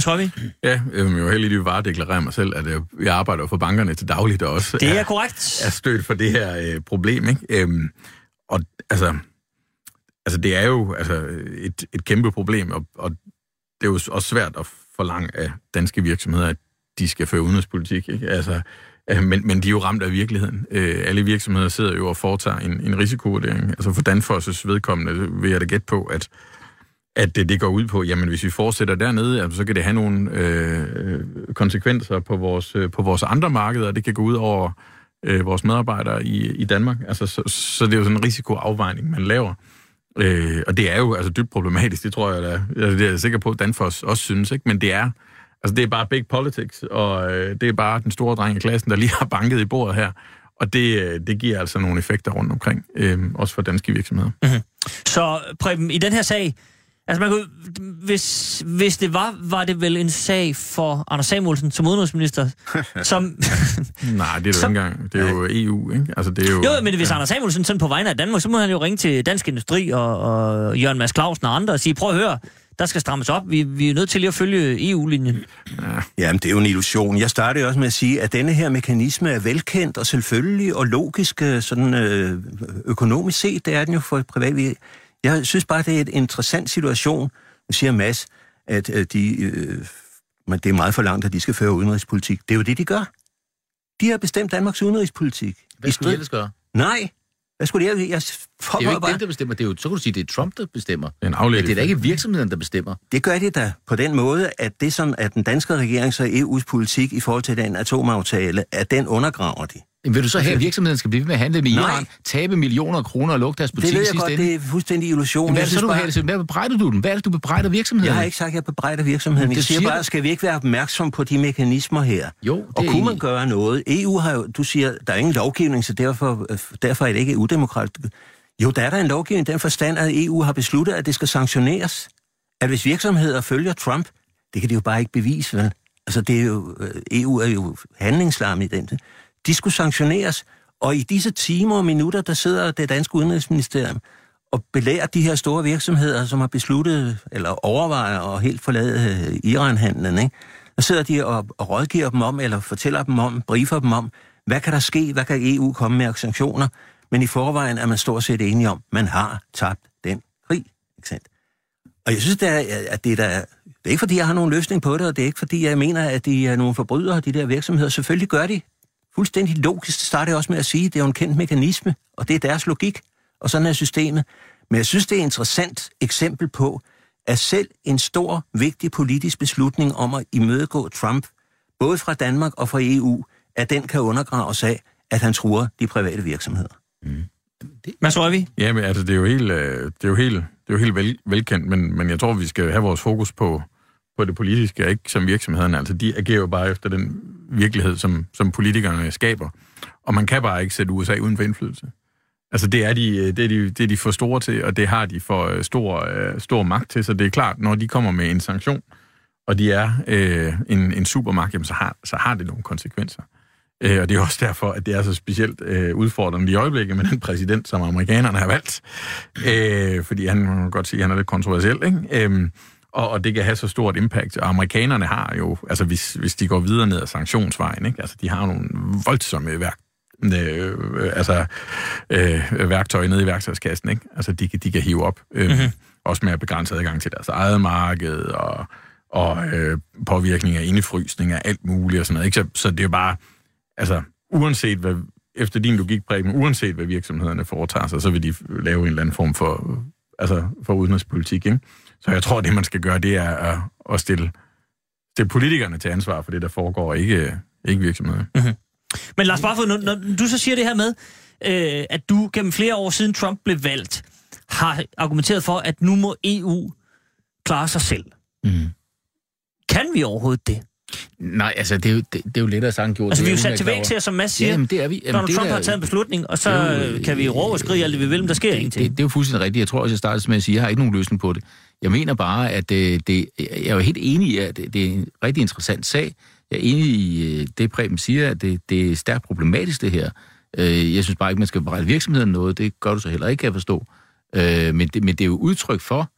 Speaker 1: Tror vi?
Speaker 3: Ja, jeg vil jo heldigvis bare deklarere mig selv, at øh, jeg arbejder for bankerne til dagligt og også
Speaker 1: Det er,
Speaker 3: er
Speaker 1: korrekt.
Speaker 3: er stødt for det her øh, problem. Ikke? Øhm, og altså, altså, det er jo altså, et, et kæmpe problem, og, og det er jo også svært at forlange af danske virksomheder, at de skal føre udenrigspolitik. Ikke? Altså, øh, men, men de er jo ramt af virkeligheden. Øh, alle virksomheder sidder jo og foretager en, en risikovurdering. Altså for Danfoss' vedkommende vil jeg da gætte på, at at det, det går ud på, jamen hvis vi fortsætter dernede, jamen, så kan det have nogle øh, konsekvenser på vores, øh, på vores andre markeder, og det kan gå ud over øh, vores medarbejdere i, i Danmark. Altså, så, så det er jo sådan en risikoafvejning, man laver. Øh, og det er jo altså dybt problematisk, det tror jeg, da, altså, det er jeg sikker på, at Danfoss også synes, ikke? men det er, altså, det er bare big politics, og øh, det er bare den store dreng i klassen, der lige har banket i bordet her. Og det, øh, det giver altså nogle effekter rundt omkring, øh, også for danske virksomheder.
Speaker 1: Mm-hmm. Så Preben, i den her sag, Altså, man kunne, hvis, hvis det var, var det vel en sag for Anders Samuelsen som udenrigsminister, <laughs> som... <laughs>
Speaker 3: Nej, det er jo ikke engang. Det er jo EU, ikke? Altså, det er jo,
Speaker 1: jo, men hvis ja. Anders Samuelsen sådan på vegne af Danmark, så må han jo ringe til Dansk Industri og, og Jørgen Mads Clausen og andre og sige, prøv at høre, der skal strammes op. Vi, vi er nødt til lige at følge EU-linjen.
Speaker 2: Ja. Jamen, det er jo en illusion. Jeg startede også med at sige, at denne her mekanisme er velkendt og selvfølgelig og logisk øh, sådan, øh, økonomisk set. Det er den jo for privat jeg synes bare, det er en interessant situation, nu siger Mads, at øh, de, øh, men det er meget for langt, at de skal føre udenrigspolitik. Det er jo det, de gør. De har bestemt Danmarks udenrigspolitik.
Speaker 4: Hvad skulle de ellers gøre?
Speaker 2: Nej, hvad skulle de? Jeg, jeg
Speaker 4: det er jo ikke bare... dem, der bestemmer. Det er jo, så kan du sige, det er Trump, der bestemmer.
Speaker 3: Det er en
Speaker 4: Men det er da ikke virksomheden, der bestemmer.
Speaker 2: Det gør de da på den måde, at det som er den danske regerings og EU's politik i forhold til den atomaftale, at den undergraver de.
Speaker 4: Vil du så have, at virksomheden skal blive ved med at handle med Iran, tabe millioner af kroner og lukke deres butik
Speaker 2: Det ved jeg godt,
Speaker 4: ende?
Speaker 2: det er fuldstændig illusion.
Speaker 4: Men hvad, så du bare... hvad bebrejder du den? Hvad er det, du bebrejder virksomheden?
Speaker 2: Jeg har ikke sagt, at jeg bebrejder virksomheden. Jeg siger, siger bare, skal vi ikke være opmærksom på de mekanismer her?
Speaker 4: Jo, det
Speaker 2: Og kunne man gøre noget? EU har jo, du siger, der er ingen lovgivning, så derfor, derfor er det ikke udemokratisk. Jo, der er der en lovgivning den forstand, at EU har besluttet, at det skal sanktioneres. At hvis virksomheder følger Trump, det kan de jo bare ikke bevise, vel? Altså, det er jo, EU er jo handlingslam i den. De skulle sanktioneres, og i disse timer og minutter, der sidder det danske udenrigsministerium og belærer de her store virksomheder, som har besluttet eller overvejer at helt forlade øh, Iran-handlen, ikke? Der sidder de og, og rådgiver dem om, eller fortæller dem om, briefer dem om, hvad kan der ske, hvad kan EU komme med sanktioner, men i forvejen er man stort set enige om, man har tabt den krig, ikke sandt? Og jeg synes, det er, at det er, der, det er ikke fordi, jeg har nogen løsning på det, og det er ikke fordi, jeg mener, at de er nogle forbrydere, de der virksomheder. Selvfølgelig gør de fuldstændig logisk, starter jeg også med at sige, det er jo en kendt mekanisme, og det er deres logik, og sådan er systemet. Men jeg synes, det er et interessant eksempel på, at selv en stor, vigtig politisk beslutning om at imødegå Trump, både fra Danmark og fra EU, at den kan undergraves af, at han truer de private virksomheder. Mm.
Speaker 1: Hvad tror vi?
Speaker 3: Ja, men altså, det er jo helt, øh, det er jo helt, det er jo helt vel, velkendt, men, men jeg tror, vi skal have vores fokus på, på det politiske, ikke som virksomhederne. Altså, de agerer jo bare efter den virkelighed, som, som politikerne skaber. Og man kan bare ikke sætte USA uden for indflydelse. Altså, det er, de, øh, det, er de, det er de for store til, og det har de for øh, stor, øh, stor magt til. Så det er klart, når de kommer med en sanktion, og de er øh, en, en supermagt, jamen, så, har, så har det nogle konsekvenser. Øh, og det er også derfor, at det er så specielt øh, udfordrende i øjeblikket med den præsident, som amerikanerne har valgt. Øh, fordi han, man kan godt sige, at han er lidt kontroversiel, ikke? Øh, og, og det kan have så stort impact. Og amerikanerne har jo, altså hvis, hvis de går videre ned ad sanktionsvejen, ikke? altså de har nogle voldsomme værk, øh, altså, øh, værktøj nede i værktøjskassen, ikke? Altså de, de kan hive op. Øh, mm-hmm. Også med at begrænse adgang til deres eget marked og, og øh, påvirkning af indefrysning af alt muligt og sådan noget. Ikke? Så, så det er jo bare, altså uanset hvad, efter din logik, Preben, uanset hvad virksomhederne foretager sig, så vil de lave en eller anden form for, altså for udenrigspolitik, ikke? Så jeg tror, det man skal gøre, det er at, at stille, stille politikerne til ansvar for det, der foregår, ikke, ikke virksomheder.
Speaker 1: Mm-hmm. Men Lars Barfod, når, når du så siger det her med, øh, at du gennem flere år siden Trump blev valgt, har argumenteret for, at nu må EU klare sig selv. Mm. Kan vi overhovedet det?
Speaker 4: Nej, altså, det er jo, det, det er jo lettere sagt gjort.
Speaker 1: Altså, vi er jo sat til væk til, som Mads siger,
Speaker 4: jamen, det er vi. Jamen,
Speaker 1: Donald Trump der, har taget en beslutning, og så jo, kan vi råbe og skrige alt det, vi vil, men der sker
Speaker 4: det,
Speaker 1: ingenting.
Speaker 4: Det, det, er jo fuldstændig rigtigt. Jeg tror også, jeg startede med at sige, at jeg har ikke nogen løsning på det. Jeg mener bare, at det, det, jeg er jo helt enig i, at det, det er en rigtig interessant sag. Jeg er enig i øh, det, Preben siger, at det, det er stærkt problematisk, det her. Øh, jeg synes bare ikke, man skal berette virksomheden noget. Det gør du så heller ikke, kan jeg forstå. Øh, men, det, men det er jo udtryk for,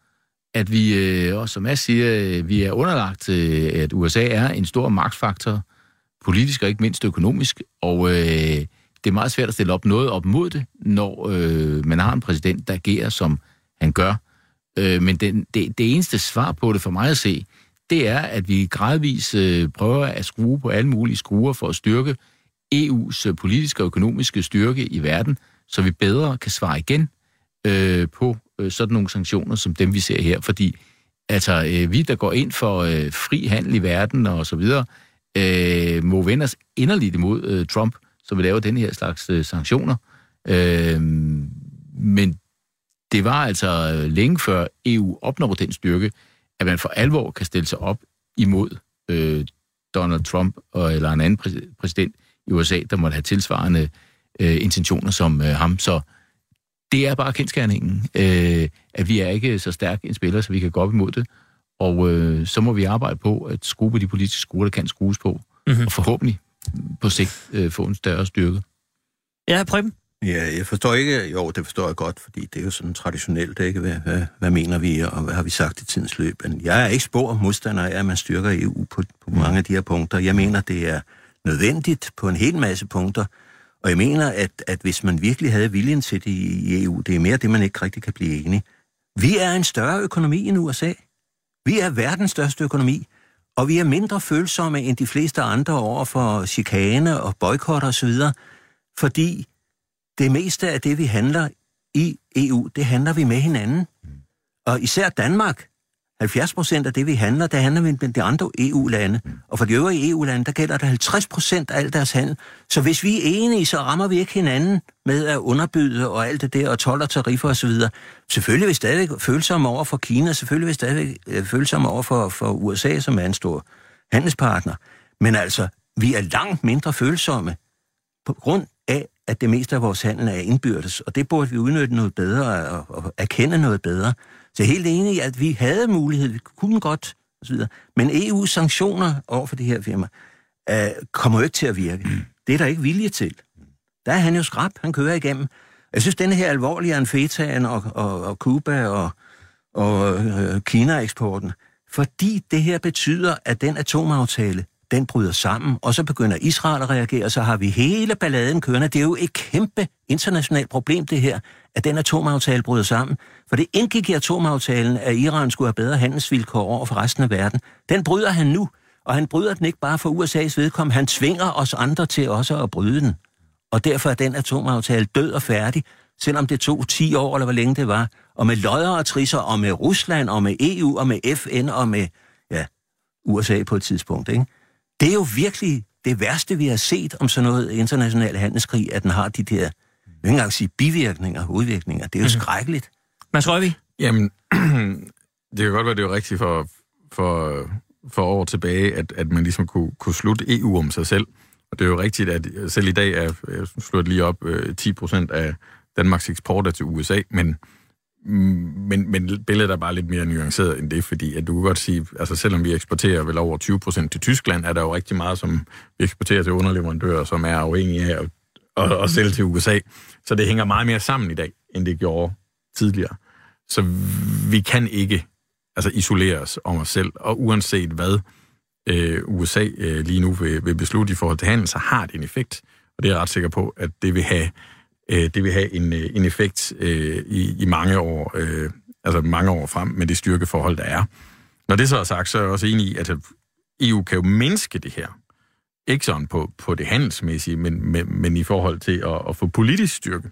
Speaker 4: at vi, og som jeg siger, vi er underlagt, at USA er en stor magtfaktor, politisk og ikke mindst økonomisk, og øh, det er meget svært at stille op noget op mod det, når øh, man har en præsident, der agerer, som han gør. Øh, men den, det, det eneste svar på det for mig at se, det er, at vi gradvist øh, prøver at skrue på alle mulige skruer for at styrke EU's øh, politiske og økonomiske styrke i verden, så vi bedre kan svare igen øh, på øh, sådan nogle sanktioner, som dem vi ser her. Fordi altså, øh, vi, der går ind for øh, fri handel i verden og så videre, øh, må vende os inderligt imod øh, Trump, som vil lave den her slags øh, sanktioner. Øh, men det var altså øh, længe før EU opnår den styrke, at man for alvor kan stille sig op imod øh, Donald Trump og, eller en anden præ- præsident i USA, der måtte have tilsvarende øh, intentioner som øh, ham. Så det er bare kendskærningen, øh, at vi er ikke så stærk en spiller, så vi kan gå op imod det. Og øh, så må vi arbejde på at skrue på de politiske skruer, der kan skrues på, mm-hmm. og forhåbentlig på sigt øh, få en større styrke.
Speaker 1: Ja, Preben?
Speaker 2: Ja, jeg forstår ikke, jo, det forstår jeg godt, fordi det er jo sådan traditionelt, ikke? Hvad, hvad, hvad mener vi, og hvad har vi sagt i tidens løb? Men jeg er ikke spor modstander af, at man styrker EU på, på mange af de her punkter. Jeg mener, det er nødvendigt på en hel masse punkter, og jeg mener, at, at hvis man virkelig havde viljen til det i EU, det er mere det, man ikke rigtig kan blive enige. Vi er en større økonomi end USA. Vi er verdens største økonomi, og vi er mindre følsomme end de fleste andre over for chikane og boykotter osv., fordi det meste af det, vi handler i EU, det handler vi med hinanden. Og især Danmark, 70 procent af det, vi handler, der handler vi med de andre EU-lande. Og for de øvrige EU-lande, der gælder der 50 procent af al deres handel. Så hvis vi er enige, så rammer vi ikke hinanden med at underbyde og alt det der, og tolv og tariffer osv. Selvfølgelig vil vi stadig følsomme over for Kina, selvfølgelig vil vi stadig øh, følsomme over for, for USA, som er en stor handelspartner. Men altså, vi er langt mindre følsomme på grund af, at det meste af vores handel er indbyrdes, og det burde vi udnytte noget bedre og, og erkende noget bedre. Så jeg er helt enig i, at vi havde mulighed, vi kunne godt, osv. Men EU's sanktioner over for det her firma øh, kommer jo ikke til at virke. Det er der ikke vilje til. Der er han jo skrab, han kører igennem. Jeg synes, denne her alvorligere end fetaen og, og, og Cuba og, og øh, Kina-eksporten, fordi det her betyder, at den atomaftale, den bryder sammen, og så begynder Israel at reagere, og så har vi hele balladen kørende. Det er jo et kæmpe internationalt problem, det her, at den atomaftale bryder sammen. For det indgik i atomaftalen, at Iran skulle have bedre handelsvilkår over for resten af verden. Den bryder han nu, og han bryder den ikke bare for USA's vedkommende, han tvinger os andre til også at bryde den. Og derfor er den atomaftale død og færdig, selvom det tog 10 år, eller hvor længe det var. Og med løjer og trisser, og med Rusland, og med EU, og med FN, og med ja, USA på et tidspunkt. Ikke? Det er jo virkelig det værste, vi har set om sådan noget international handelskrig, at den har de der, jeg vil ikke engang sige bivirkninger, udvirkninger. Det er jo mm-hmm. skrækkeligt.
Speaker 1: Mads Røgvi?
Speaker 3: Jamen, <clears throat> det kan godt være, det er rigtigt for, for, for år tilbage, at, at man ligesom kunne, kunne slutte EU om sig selv. Og det er jo rigtigt, at selv i dag er, jeg slået lige op, 10 procent af Danmarks eksport er til USA, men Mm, men, men billedet er bare lidt mere nuanceret end det, fordi at du kan godt sige, altså selvom vi eksporterer vel over 20 procent til Tyskland, er der jo rigtig meget, som vi eksporterer til underleverandører, som er afhængige af at, at, at sælge til USA. Så det hænger meget mere sammen i dag, end det gjorde tidligere. Så vi kan ikke altså isolere os om os selv, og uanset hvad øh, USA øh, lige nu vil, vil beslutte i forhold til handel, så har det en effekt, og det er jeg ret sikker på, at det vil have øh, det vil have en, øh, en effekt øh, i, i mange år, øh, altså mange år frem med det styrkeforhold, der er. Når det så er sagt, så er jeg også enig i, at EU kan jo mindske det her. Ikke sådan på, på det handelsmæssige, men, men, men i forhold til at, at få politisk styrke.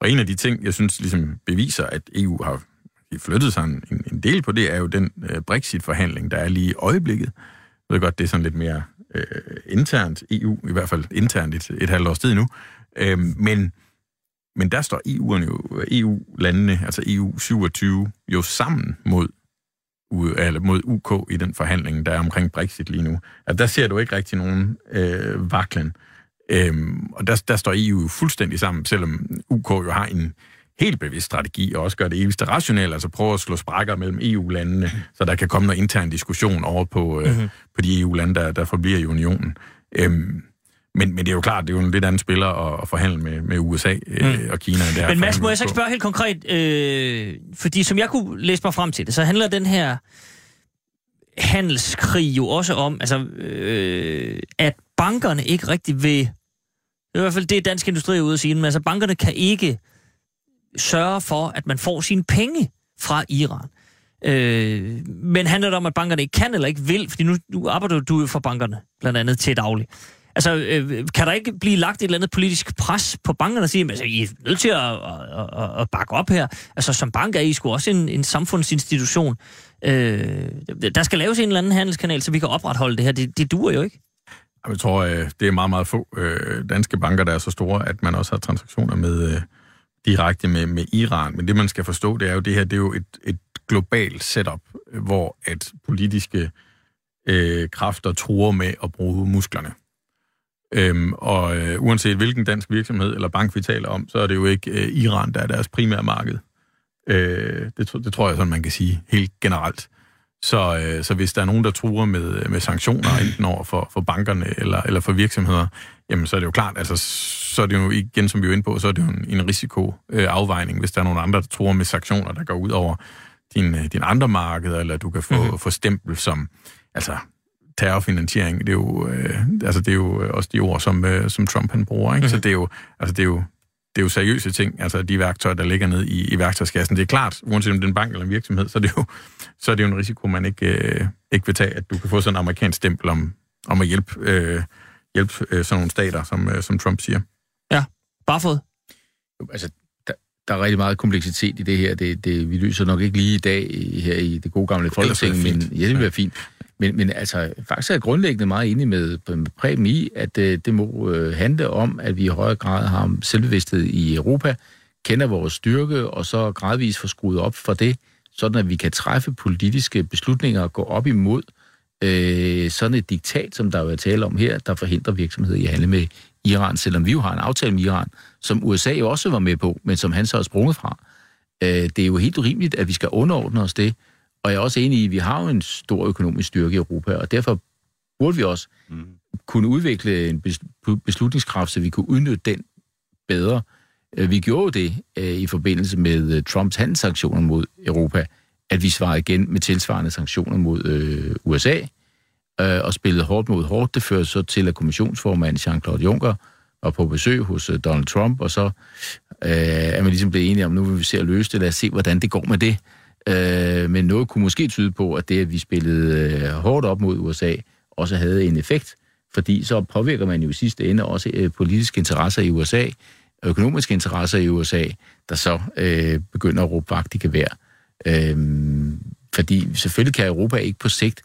Speaker 3: Og en af de ting, jeg synes ligesom beviser, at EU har flyttet sig en, en del på det, er jo den øh, Brexit-forhandling, der er lige i øjeblikket. Jeg ved godt, det er sådan lidt mere øh, internt EU, i hvert fald internt et, et halvt års tid nu, Øhm, men, men der står EU'erne jo, EU-landene, altså EU 27, jo sammen mod, eller mod UK i den forhandling, der er omkring Brexit lige nu. At der ser du ikke rigtig nogen øh, vaklen. Øhm, og der, der står EU fuldstændig sammen, selvom UK jo har en helt bevidst strategi, og også gør det evigste rationelt, altså prøve at slå sprækker mellem EU-landene, så der kan komme noget intern diskussion over på, øh, mm-hmm. på de EU-lande, der, der forbliver i unionen. Øhm, men, men det er jo klart, det er jo en lidt anden spiller at, at forhandle med, med USA øh, mm. og Kina. Det
Speaker 1: men Mads, må jeg så ikke spørge helt konkret, øh, fordi som jeg kunne læse mig frem til det, så handler den her handelskrig jo også om, altså, øh, at bankerne ikke rigtig vil, det er i hvert fald det, dansk industri er ude at sige, men altså bankerne kan ikke sørge for, at man får sine penge fra Iran. Øh, men handler det om, at bankerne ikke kan eller ikke vil, fordi nu, nu arbejder du jo for bankerne, blandt andet til daglig. Altså, øh, kan der ikke blive lagt et eller andet politisk pres på bankerne og sige, altså, I er nødt til at, at, at, at bakke op her. Altså, som bank er I sgu også en, en samfundsinstitution. Øh, der skal laves en eller anden handelskanal, så vi kan opretholde det her. Det, det duer jo ikke.
Speaker 3: Jeg tror, øh, det er meget, meget få øh, danske banker, der er så store, at man også har transaktioner med øh, direkte med, med Iran. Men det, man skal forstå, det er jo, det her det er jo et, et globalt setup, hvor at politiske øh, kræfter truer med at bruge musklerne. Øhm, og øh, uanset hvilken dansk virksomhed eller bank vi taler om, så er det jo ikke øh, Iran, der er deres primære marked. Øh, det, det tror jeg sådan, man kan sige helt generelt. Så, øh, så hvis der er nogen, der truer med, med sanktioner, enten over for, for bankerne eller, eller for virksomheder, jamen så er det jo klart, altså så er det jo igen, som vi er inde på, så er det jo en, en risikoafvejning, hvis der er nogen andre, der truer med sanktioner, der går ud over din, øh, din andre markeder, eller du kan få, mm-hmm. få stempel som, altså terrorfinansiering, det er jo, øh, altså, det er jo også de ord, som, øh, som Trump han bruger. Ikke? Mm-hmm. Så det er, jo, altså, det, er jo, det er jo seriøse ting, altså de værktøjer, der ligger ned i, i værktøjskassen. Det er klart, uanset om det er en bank eller en virksomhed, så er det jo, så er det jo en risiko, man ikke, øh, ikke vil tage, at du kan få sådan en amerikansk stempel om, om at hjælpe, øh, hjælpe øh, sådan nogle stater, som, øh, som Trump siger.
Speaker 1: Ja, bare fået.
Speaker 4: Altså, der, der er rigtig meget kompleksitet i det her. Det, det, vi løser nok ikke lige i dag her i det gode gamle folketing, men ja, det vil være fint. Men, men altså, faktisk er jeg grundlæggende meget enig med, med Preben i, at øh, det må øh, handle om, at vi i højere grad har selvbevidsthed i Europa, kender vores styrke, og så gradvist får skruet op for det, sådan at vi kan træffe politiske beslutninger og gå op imod øh, sådan et diktat, som der jo er tale om her, der forhindrer virksomheder i at handle med Iran, selvom vi jo har en aftale med Iran, som USA jo også var med på, men som han så har sprunget fra. Øh, det er jo helt urimeligt, at vi skal underordne os det, og jeg er også enig i, at vi har jo en stor økonomisk styrke i Europa, og derfor burde vi også mm. kunne udvikle en beslutningskraft, så vi kunne udnytte den bedre. Øh, vi gjorde det øh, i forbindelse med øh, Trumps handelssanktioner mod Europa, at vi svarede igen med tilsvarende sanktioner mod øh, USA, øh, og spillede hårdt mod hårdt. Det førte så til, at kommissionsformand Jean-Claude Juncker var på besøg hos øh, Donald Trump, og så øh, er man ligesom blevet enige om, nu vil vi se at løse det, lad os se, hvordan det går med det. Øh, men noget kunne måske tyde på, at det, at vi spillede øh, hårdt op mod USA, også havde en effekt, fordi så påvirker man jo i sidste ende også øh, politiske interesser i USA, økonomiske interesser i USA, der så øh, begynder at råbe vagt i gevær. Øh, fordi selvfølgelig kan Europa ikke på sigt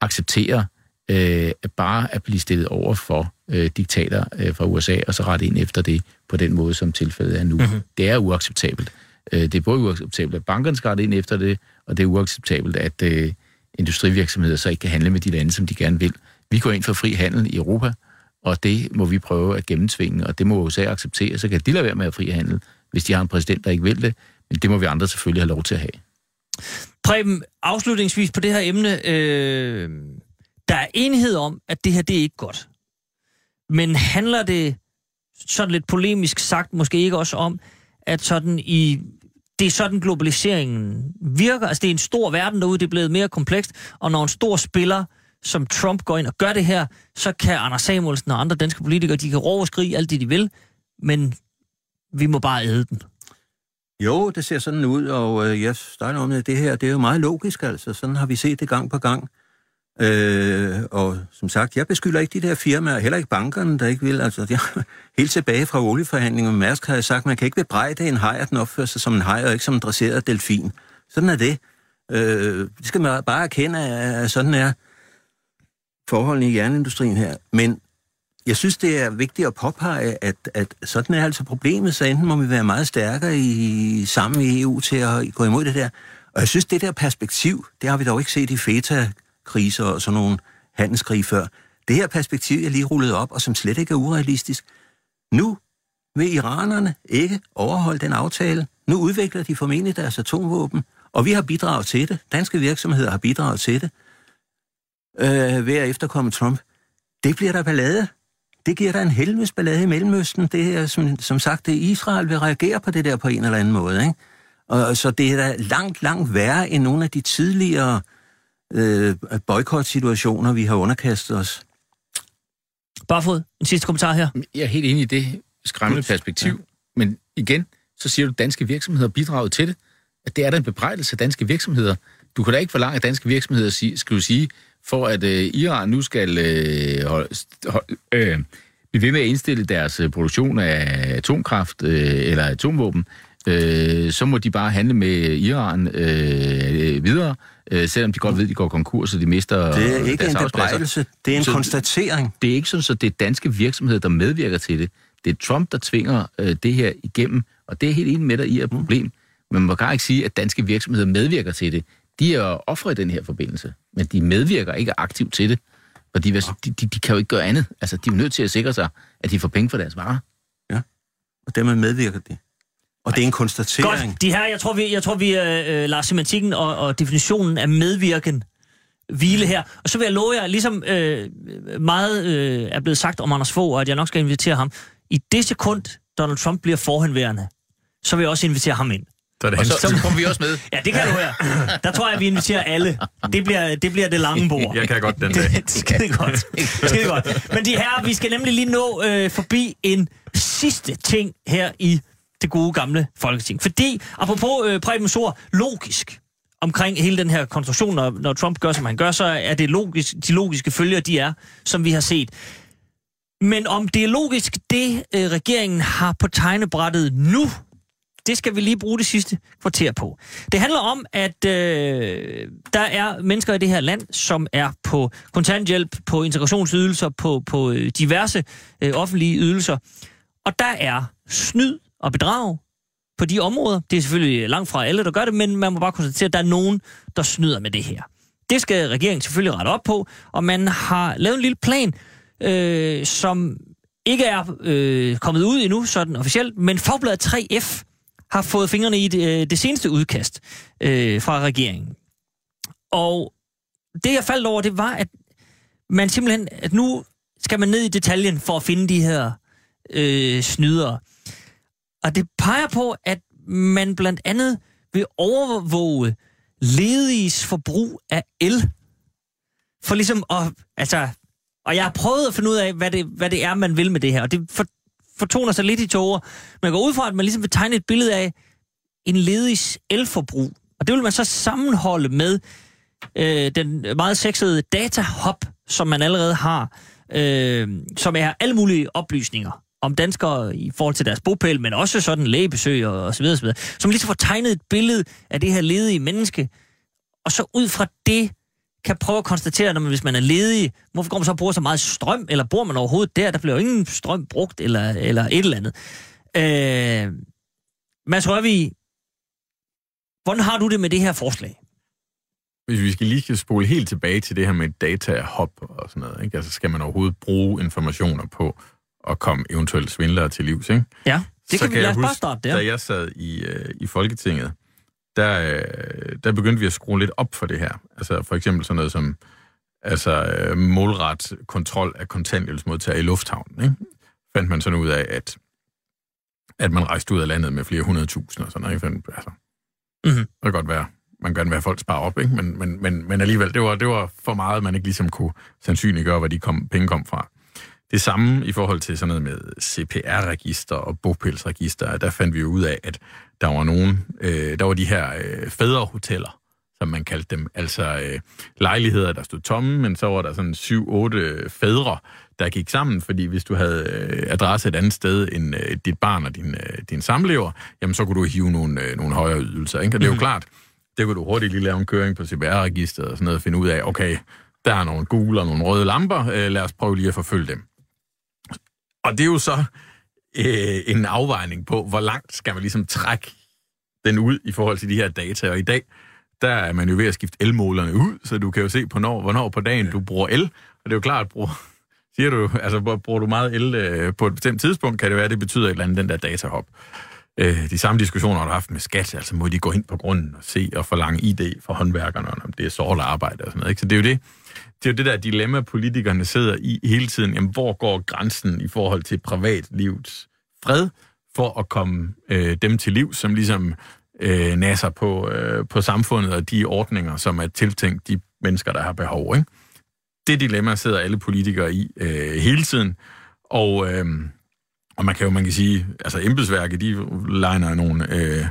Speaker 4: acceptere øh, bare at blive stillet over for øh, diktater øh, fra USA, og så rette ind efter det på den måde, som tilfældet er nu. Mm-hmm. Det er uacceptabelt. Øh, det er både uacceptabelt, at bankerne skal rette ind efter det, og det er uacceptabelt, at øh, industrivirksomheder så ikke kan handle med de lande, som de gerne vil. Vi går ind for fri handel i Europa, og det må vi prøve at gennemtvinge, og det må USA acceptere, så kan de lade være med at fri handel, hvis de har en præsident, der ikke vil det, men det må vi andre selvfølgelig have lov til at have.
Speaker 1: Preben, afslutningsvis på det her emne, øh, der er enighed om, at det her det er ikke godt. Men handler det sådan lidt polemisk sagt måske ikke også om, at sådan i det er sådan globaliseringen virker. Altså det er en stor verden derude, det er blevet mere komplekst, og når en stor spiller som Trump går ind og gør det her, så kan Anders Samuelsen og andre danske politikere, de kan råbe og skrige alt det, de vil, men vi må bare æde den.
Speaker 2: Jo, det ser sådan ud, og øh, jeg starter om, det her, det er jo meget logisk, altså. Sådan har vi set det gang på gang. Øh, og som sagt, jeg beskylder ikke de der firmaer, heller ikke bankerne, der ikke vil. Altså, jeg, <laughs> helt tilbage fra olieforhandlingen med Mærsk har jeg sagt, man kan ikke bebrejde en hej, at den opfører sig som en hej, og ikke som en dresseret delfin. Sådan er det. Øh, det skal man bare erkende, at sådan er forholdene i jernindustrien her. Men jeg synes, det er vigtigt at påpege, at, at sådan er altså problemet, så enten må vi være meget stærkere i, sammen i EU til at gå imod det der. Og jeg synes, det der perspektiv, det har vi dog ikke set i FETA kriser og sådan nogle handelskrig før. Det her perspektiv, jeg lige rullet op, og som slet ikke er urealistisk. Nu vil iranerne ikke overholde den aftale. Nu udvikler de formentlig deres atomvåben, og vi har bidraget til det. Danske virksomheder har bidraget til det øh, ved at efterkomme Trump. Det bliver der ballade. Det giver der en helvedes ballade i Mellemøsten. Det er, som, som sagt, det Israel vil reagere på det der på en eller anden måde. Ikke? Og, så det er da langt, langt værre end nogle af de tidligere øh, øh, boykot-situationer, vi har underkastet os.
Speaker 1: Barfod, en sidste kommentar her.
Speaker 4: Jeg er helt enig i det skræmmende perspektiv, ja. men igen, så siger du, at danske virksomheder bidraget til det. At det er der en bebrejdelse af danske virksomheder. Du kan da ikke forlange, at danske virksomheder sige, skal du sige, for at øh, Iran nu skal øh, hold, hold, øh, blive ved med at indstille deres øh, produktion af atomkraft øh, eller atomvåben, øh, så må de bare handle med Iran øh, videre, øh, selvom de godt ved, at de går konkurs, og de mister
Speaker 2: Det er ikke
Speaker 4: deres
Speaker 2: en bebrejdelse, det er en
Speaker 4: Så-
Speaker 2: konstatering.
Speaker 4: Det er ikke sådan, at det er danske virksomheder, der medvirker til det. Det er Trump, der tvinger øh, det her igennem, og det er helt enig med dig i er et problem. Men man kan ikke sige, at danske virksomheder medvirker til det. De er ofre i den her forbindelse, men de medvirker ikke aktivt til det. Fordi hvad- de, de, de kan jo ikke gøre andet. Altså, de er jo nødt til at sikre sig, at de får penge for deres varer.
Speaker 2: Og dermed medvirker de. Og det er en konstatering.
Speaker 1: Godt, de her, jeg tror, vi, jeg tror, vi øh, øh, lader semantikken og, og definitionen af medvirken hvile her. Og så vil jeg love jer, ligesom øh, meget øh, er blevet sagt om Anders Fogh, og at jeg nok skal invitere ham. I det sekund, Donald Trump bliver forhenværende, så vil jeg også invitere ham ind.
Speaker 3: Så er det
Speaker 4: Og så, så kommer vi også med.
Speaker 1: Ja, det kan du høre. Der tror jeg, at vi inviterer alle. Det bliver det, bliver det lange bord.
Speaker 3: Jeg kan godt den dag.
Speaker 1: Det, skide godt. Skide godt. Men de her, vi skal nemlig lige nå øh, forbi en sidste ting her i det gode gamle Folketing. Fordi, apropos øh, Preben ord, logisk omkring hele den her konstruktion, når, når Trump gør, som han gør, så er det logisk, de logiske følger, de er, som vi har set. Men om det er logisk, det øh, regeringen har på tegnebrættet nu, det skal vi lige bruge det sidste kvarter på. Det handler om, at øh, der er mennesker i det her land, som er på kontanthjælp, på integrationsydelser, på, på øh, diverse øh, offentlige ydelser. Og der er snyd og bedrag på de områder. Det er selvfølgelig langt fra alle, der gør det, men man må bare konstatere, at der er nogen, der snyder med det her. Det skal regeringen selvfølgelig rette op på, og man har lavet en lille plan, øh, som ikke er øh, kommet ud endnu, sådan officielt, men Fagbladet 3F har fået fingrene i det, øh, det seneste udkast øh, fra regeringen. Og det, jeg faldt over, det var, at man simpelthen, at nu skal man ned i detaljen for at finde de her øh, snydere. Og det peger på, at man blandt andet vil overvåge lediges forbrug af el. For ligesom at, altså, og jeg har prøvet at finde ud af, hvad det, hvad det er, man vil med det her. Og det for, fortoner sig lidt i tåger. Man går ud fra, at man ligesom vil tegne et billede af en ledigs elforbrug. Og det vil man så sammenholde med øh, den meget sexede datahop, som man allerede har, øh, som er alle mulige oplysninger om danskere i forhold til deres bopæl, men også sådan lægebesøg og, og så videre, så videre, som ligesom får tegnet et billede af det her ledige menneske, og så ud fra det kan prøve at konstatere, når man, hvis man er ledig, hvorfor går man så og bruger så meget strøm, eller bor man overhovedet der? Der bliver jo ingen strøm brugt, eller, eller et eller andet. Øh, Mads Rørvig, hvordan har du det med det her forslag?
Speaker 3: Hvis vi skal lige spole helt tilbage til det her med data-hop og sådan noget, ikke? Altså, skal man overhovedet bruge informationer på at komme eventuelt svindlere til livs, ikke?
Speaker 1: Ja, det
Speaker 3: Så
Speaker 1: kan vi lad
Speaker 3: jeg
Speaker 1: os bare starte der.
Speaker 3: Da jeg sad i, øh, i Folketinget, der, øh, der begyndte vi at skrue lidt op for det her. Altså for eksempel sådan noget som altså, øh, målret kontrol af kontanthjælpsmodtagere i lufthavnen. Ikke? Fandt man sådan ud af, at, at man rejste ud af landet med flere hundrede tusind og sådan noget. Ikke? Fandt, altså,
Speaker 1: Mhm.
Speaker 3: Det kan godt være, man kan gerne være, at folk sparer op, ikke? Men, men, men, men alligevel, det var, det var for meget, man ikke ligesom kunne sandsynliggøre, hvor de kom, penge kom fra. Det samme i forhold til sådan noget med CPR-register og bopælsregister, der fandt vi ud af, at der var nogen, øh, der var de her øh, fædrehoteller, som man kaldte dem, altså øh, lejligheder, der stod tomme, men så var der sådan syv, otte fædre, der gik sammen, fordi hvis du havde øh, adresse et andet sted end øh, dit barn og din, øh, din samlever, jamen så kunne du hive nogle, øh, nogle højere ydelser. Ikke? Og det er jo klart, det kunne du hurtigt lige lave en køring på CPR-registeret og sådan noget, og finde ud af, okay, der er nogle gule og nogle røde lamper, øh, lad os prøve lige at forfølge dem. Og det er jo så øh, en afvejning på, hvor langt skal man ligesom trække den ud i forhold til de her data. Og i dag, der er man jo ved at skifte elmålerne ud, så du kan jo se, på når, hvornår på dagen du bruger el. Og det er jo klart, bruger, siger du, altså bruger du meget el øh, på et bestemt tidspunkt, kan det være, at det betyder et eller andet, den der datahop. Øh, de samme diskussioner har du haft med skat, altså må de gå ind på grunden og se og forlange ID for håndværkerne, om det er sort arbejde og sådan noget. Ikke? Så det er jo det, det er jo det der dilemma, politikerne sidder i hele tiden. Jamen, hvor går grænsen i forhold til privatlivets fred, for at komme øh, dem til liv, som ligesom øh, nasser på, øh, på samfundet og de ordninger, som er tiltænkt de mennesker, der har behov. Ikke? Det dilemma sidder alle politikere i øh, hele tiden, og, øh, og man kan jo man kan sige, altså embedsværket, de legner nogle, øh,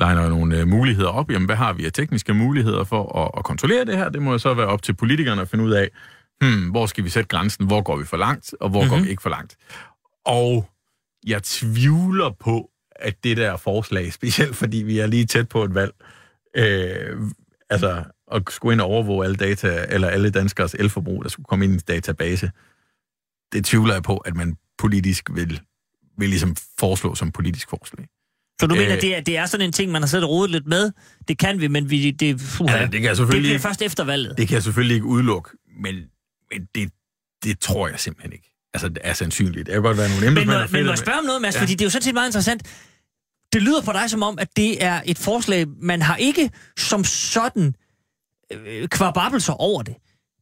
Speaker 3: legner nogle øh, muligheder op. Jamen, hvad har vi af tekniske muligheder for at, at kontrollere det her? Det må jo så være op til politikerne at finde ud af, hmm, hvor skal vi sætte grænsen? Hvor går vi for langt? Og hvor mm-hmm. går vi ikke for langt? Og jeg tvivler på, at det der forslag, <laughs> specielt fordi vi er lige tæt på et valg, øh, altså at skulle ind og overvåge alle data, eller alle danskers elforbrug, der skulle komme ind i en database, det tvivler jeg på, at man politisk vil, vil ligesom foreslå som politisk forslag.
Speaker 1: Så du mener, det er, det er sådan en ting, man har siddet og rodet lidt med? Det kan vi, men vi, det, fuha,
Speaker 3: ja, det, kan jeg selvfølgelig
Speaker 1: det bliver
Speaker 3: ikke,
Speaker 1: først efter valget.
Speaker 3: det kan jeg selvfølgelig ikke udelukke, men, men det, det tror jeg simpelthen ikke. Altså, det er sandsynligt. Det kan godt være nogle embedsmænd,
Speaker 1: men må jeg spørge om noget, Mads?
Speaker 3: Ja.
Speaker 1: Ja. Fordi det er jo sådan set meget interessant. Det lyder på dig som om, at det er et forslag, man har ikke som sådan øh, kvababelser over det.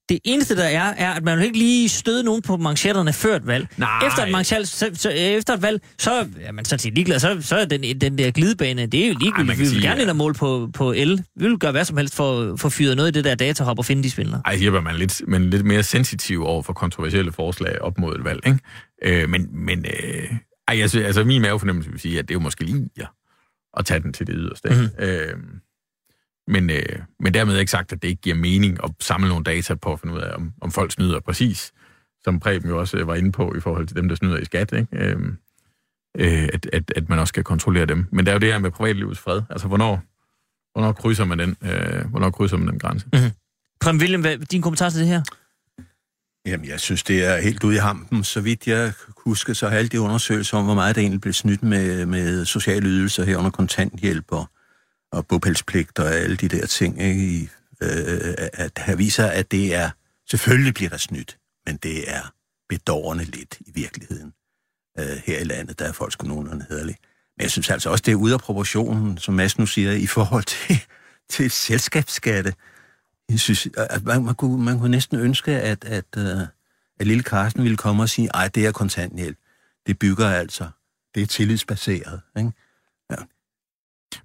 Speaker 1: Det eneste, der er, er, at man vil ikke lige støde nogen på manchetterne før et valg.
Speaker 3: Nej.
Speaker 1: Efter et, manchal, så, så, efter et valg, så er man sådan set ligeglad. Så, så er den, den der glidebane, det er jo
Speaker 3: Ej,
Speaker 1: ligegyldigt.
Speaker 3: kan
Speaker 1: Vi vil
Speaker 3: sige,
Speaker 1: gerne ind og måle på, på el. Vi vil gøre hvad som helst for, for fyret noget i det der datahop og finde de svindlere.
Speaker 3: Ej, siger man lidt, men lidt mere sensitiv over for kontroversielle forslag op mod et valg, ikke? Øh, men, men øh, ej, synes, altså, min mavefornemmelse vil sige, at det er jo måske lige at, at tage den til det yderste.
Speaker 1: Mhm.
Speaker 3: Mm-hmm. Øh, men, øh, men dermed ikke sagt, at det ikke giver mening at samle nogle data på at finde ud af, om, om folk snyder præcis, som Preben jo også øh, var inde på i forhold til dem, der snyder i skat, ikke? Øh, øh, at, at, at man også skal kontrollere dem. Men der er jo det her med privatlivets fred. Altså, hvornår, hvornår krydser man den, øh, hvornår krydser man den grænse?
Speaker 1: Prem William, hvad, din kommentar til det her?
Speaker 2: Jamen, jeg synes, det er helt ude i hampen. Så vidt jeg husker, så har alle de undersøgelser om, hvor meget der egentlig blev snydt med, med sociale ydelser herunder kontanthjælp og, og bopælspligt og alle de der ting, ikke? I, øh, øh, at her viser, at det er, selvfølgelig bliver der snydt, men det er bedårende lidt i virkeligheden. Øh, her i landet, der er folk sgu nogenlunde hederlige. Men jeg synes altså også, det er ude af proportionen, som Mads nu siger, i forhold <laughs> til, til selskabsskatte. Jeg synes, at man, man, kunne, man kunne næsten ønske, at, at, at, at lille Carsten ville komme og sige, ej, det er kontanthjælp. Det bygger altså. Det er tillidsbaseret. Ikke?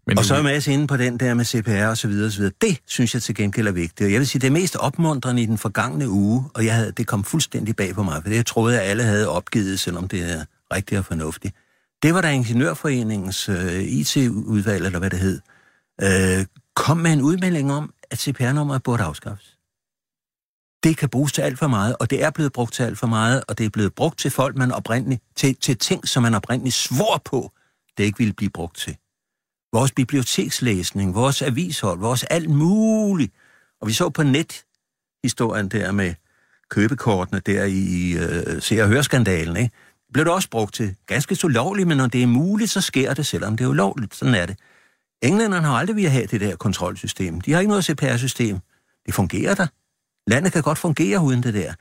Speaker 3: Men
Speaker 2: Og så er Mads inde på den der med CPR og så videre, og så videre. Det synes jeg til gengæld er vigtigt. Og jeg vil sige, det mest opmuntrende i den forgangne uge, og jeg havde, det kom fuldstændig bag på mig, for det jeg troede, at alle havde opgivet, selvom det er rigtigt og fornuftigt. Det var da Ingeniørforeningens øh, IT-udvalg, eller hvad det hed, øh, kom med en udmelding om, at CPR-nummeret burde afskaffes. Det kan bruges til alt for meget, og det er blevet brugt til alt for meget, og det er blevet brugt til folk, man oprindeligt, til, til ting, som man oprindeligt svor på, det ikke ville blive brugt til vores bibliotekslæsning, vores avishold, vores alt muligt. Og vi så på nethistorien der med købekortene der i øh, Se- og Hørskandalen, ikke? blev det også brugt til ganske så lovligt, men når det er muligt, så sker det, selvom det er ulovligt. Sådan er det. Englænderne har aldrig vil have det der kontrolsystem. De har ikke noget CPR-system. Det fungerer der. Landet kan godt fungere uden det der.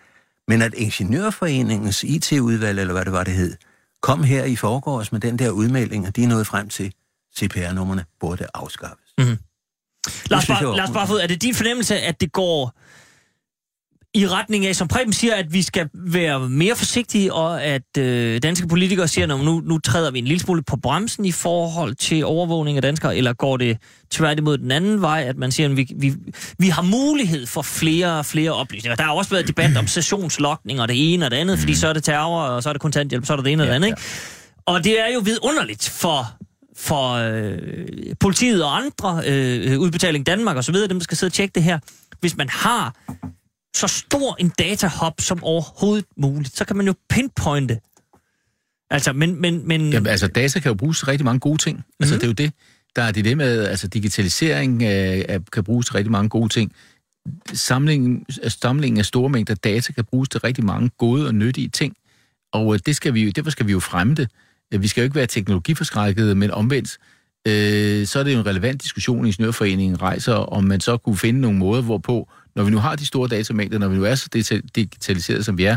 Speaker 2: Men at Ingeniørforeningens IT-udvalg, eller hvad det var, det hed, kom her i forgårs med den der udmelding, og de er nået frem til, CPR-nummerne burde afskaffes.
Speaker 1: Lars,
Speaker 2: synes jeg
Speaker 1: Bar-
Speaker 2: var-
Speaker 1: Lars Barfod, er det din fornemmelse, at det går i retning af, som Preben siger, at vi skal være mere forsigtige, og at øh, danske politikere siger, at nu, nu træder vi en lille smule på bremsen i forhold til overvågning af danskere, eller går det tværtimod den anden vej, at man siger, at vi, vi, vi har mulighed for flere og flere oplysninger. Der har også været debat om sessionslokning og det ene og det andet, fordi så er det terror, og så er det kontanthjælp, så er det det ene og det andet. Ikke? Og det er jo vidunderligt for for øh, politiet og andre, øh, Udbetaling Danmark og så videre, dem der skal sidde og tjekke det her. Hvis man har så stor en datahop som overhovedet muligt, så kan man jo pinpointe. Altså, men... men, men
Speaker 4: Jamen, altså, data kan jo bruges til rigtig mange gode ting. Mm-hmm. Altså,
Speaker 1: Mhm.
Speaker 4: det er jo det, der er det, det med, altså, digitalisering øh, kan bruges til rigtig mange gode ting. Samlingen, altså, samlingen af store mængder data kan bruges til rigtig mange gode og nyttige ting. Og øh, det skal vi jo, derfor skal vi jo fremme det. Øh, vi skal jo ikke være teknologiforskrækkede, men omvendt, øh, så er det jo en relevant diskussion, Ingeniørforeningen rejser, om man så kunne finde nogle måder, hvorpå, når vi nu har de store datamængder, når vi nu er så digitaliseret, som vi er,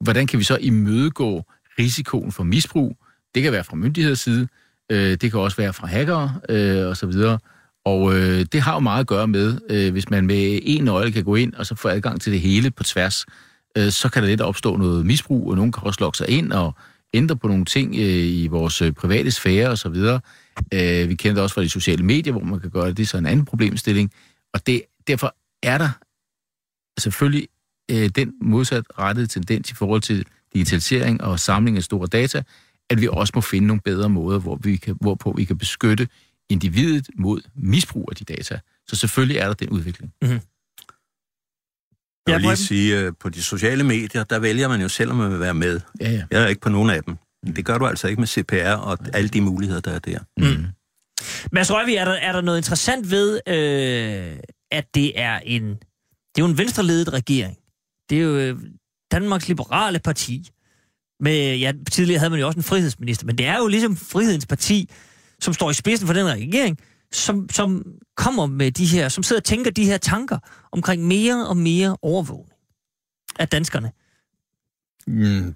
Speaker 4: hvordan kan vi så imødegå risikoen for misbrug? Det kan være fra myndigheders side, øh, det kan også være fra hackere øh, og så videre. Og øh, det har jo meget at gøre med, øh, hvis man med en nøgle kan gå ind og så få adgang til det hele på tværs, øh, så kan der lidt opstå noget misbrug, og nogen kan også logge sig ind og ændre på nogle ting øh, i vores øh, private sfære og så videre. Øh, vi kender det også fra de sociale medier, hvor man kan gøre det, det er så en anden problemstilling. Og det, derfor er der selvfølgelig øh, den modsat rettede tendens i forhold til digitalisering og samling af store data, at vi også må finde nogle bedre måder, hvor vi kan, hvorpå vi kan beskytte individet mod misbrug af de data. Så selvfølgelig er der den udvikling.
Speaker 2: Mm-hmm.
Speaker 1: Jeg
Speaker 2: vil lige sige, at på de sociale medier, der vælger man jo selv, om man vil være med.
Speaker 4: Ja, ja.
Speaker 2: Jeg er ikke på nogen af dem. Men det gør du altså ikke med CPR og alle de muligheder, der er der.
Speaker 4: Mm.
Speaker 1: Mads Røgvi, er der, er der noget interessant ved, øh, at det er en, det er jo en venstreledet regering. Det er jo øh, Danmarks Liberale Parti. Med, ja, tidligere havde man jo også en frihedsminister, men det er jo ligesom frihedens parti, som står i spidsen for den regering, som, som kommer med de her, som sidder og tænker de her tanker omkring mere og mere overvågning af danskerne.
Speaker 3: Mm.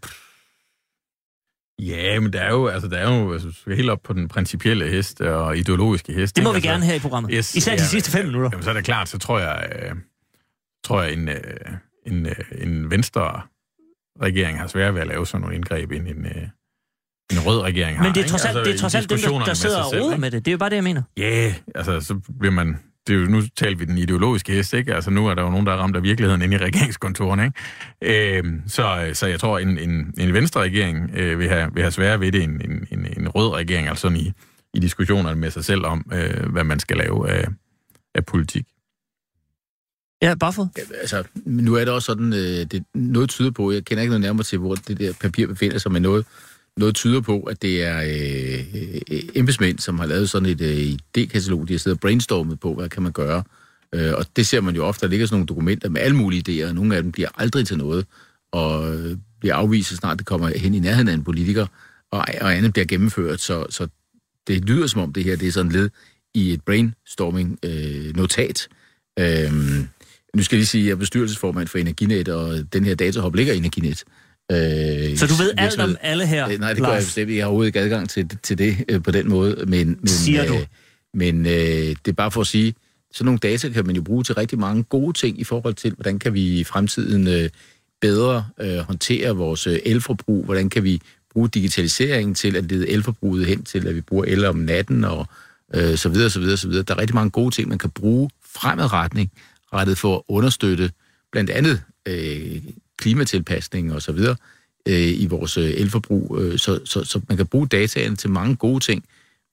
Speaker 3: Ja, men der er jo, altså, der er jo altså, helt op på den principielle hest og ideologiske hest.
Speaker 1: Det må
Speaker 3: ikke?
Speaker 1: vi
Speaker 3: altså,
Speaker 1: gerne her i programmet.
Speaker 3: Yes,
Speaker 1: Især de
Speaker 3: ja,
Speaker 1: sidste fem minutter.
Speaker 3: Jamen, så er det klart, så tror jeg, øh, tror jeg en, øh, en, øh, en venstre regering har svært ved at lave sådan nogle indgreb, end en, øh, en rød regering har.
Speaker 1: Men det er trods alt,
Speaker 3: Altså,
Speaker 1: det er trods alt dem, der, der sidder og roder med det. Det er jo bare det, jeg mener.
Speaker 3: Ja, altså så bliver man... Det er jo, nu taler vi den ideologiske hest, ikke? Altså nu er der jo nogen, der er ramt af virkeligheden inde i regeringskontoren, ikke? Øh, så, så jeg tror, en, en, en venstre regering øh, vil, have, vil have sværere ved det end en, en, en rød regering, altså sådan i, i diskussionerne med sig selv om, øh, hvad man skal lave af, af politik.
Speaker 1: Ja, bare for.
Speaker 4: Ja, altså, nu er det også sådan, øh, det, noget tyder på, jeg kender ikke noget nærmere til, hvor det der papir befinder sig, men noget, noget tyder på, at det er øh, øh, embedsmænd, som har lavet sådan et øh, idékatalog, de har siddet og brainstormet på, hvad kan man gøre. Øh, og det ser man jo ofte, der ligger sådan nogle dokumenter med alle mulige idéer, og nogle af dem bliver aldrig til noget, og bliver afvist, så snart det kommer hen i nærheden af en politiker, og, og andet bliver gennemført, så, så det lyder som om det her, det er sådan led i et brainstorming-notat. Øh, øhm, nu skal jeg lige sige, at jeg er bestyrelsesformand for Energinet, og den her datahop ligger i Energinet. Øh,
Speaker 1: så du ved alt om alle her,
Speaker 4: Øh, Nej, det gør jeg bestemt ikke. Jeg har overhovedet ikke adgang til, til det øh, på den måde. Men, men,
Speaker 1: Siger du?
Speaker 4: Øh, men øh, det er bare for at sige, sådan nogle data kan man jo bruge til rigtig mange gode ting i forhold til, hvordan kan vi i fremtiden øh, bedre øh, håndtere vores øh, elforbrug, hvordan kan vi bruge digitaliseringen til at lede elforbruget hen til, at vi bruger el om natten og øh, så videre, så videre, så videre. Der er rigtig mange gode ting, man kan bruge fremadretning, rettet for at understøtte blandt andet øh, klimatilpasning og så videre øh, i vores øh, elforbrug, øh, så, så, så man kan bruge dataen til mange gode ting,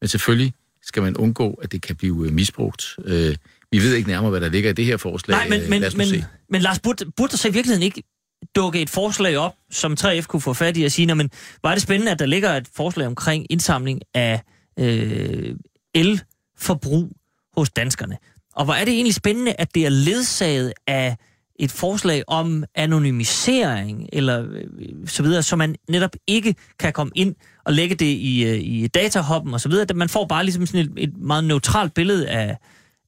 Speaker 4: men selvfølgelig skal man undgå, at det kan blive øh, misbrugt. Øh, vi ved ikke nærmere, hvad der ligger i det her forslag.
Speaker 1: Nej, men,
Speaker 4: Øh,
Speaker 1: men,
Speaker 4: Lad os
Speaker 1: men,
Speaker 4: se.
Speaker 1: men Lars, burde, burde der så i virkeligheden ikke dukke et forslag op, som 3F kunne få fat i og sige, "Nå, men var det spændende, at der ligger et forslag omkring indsamling af øh, elforbrug hos danskerne. Og hvor er det egentlig spændende, at det er ledsaget af et forslag om anonymisering, eller øh, så videre, så man netop ikke kan komme ind og lægge det i, øh, i datahoppen og så videre. Man får bare ligesom sådan et, et meget neutralt billede af,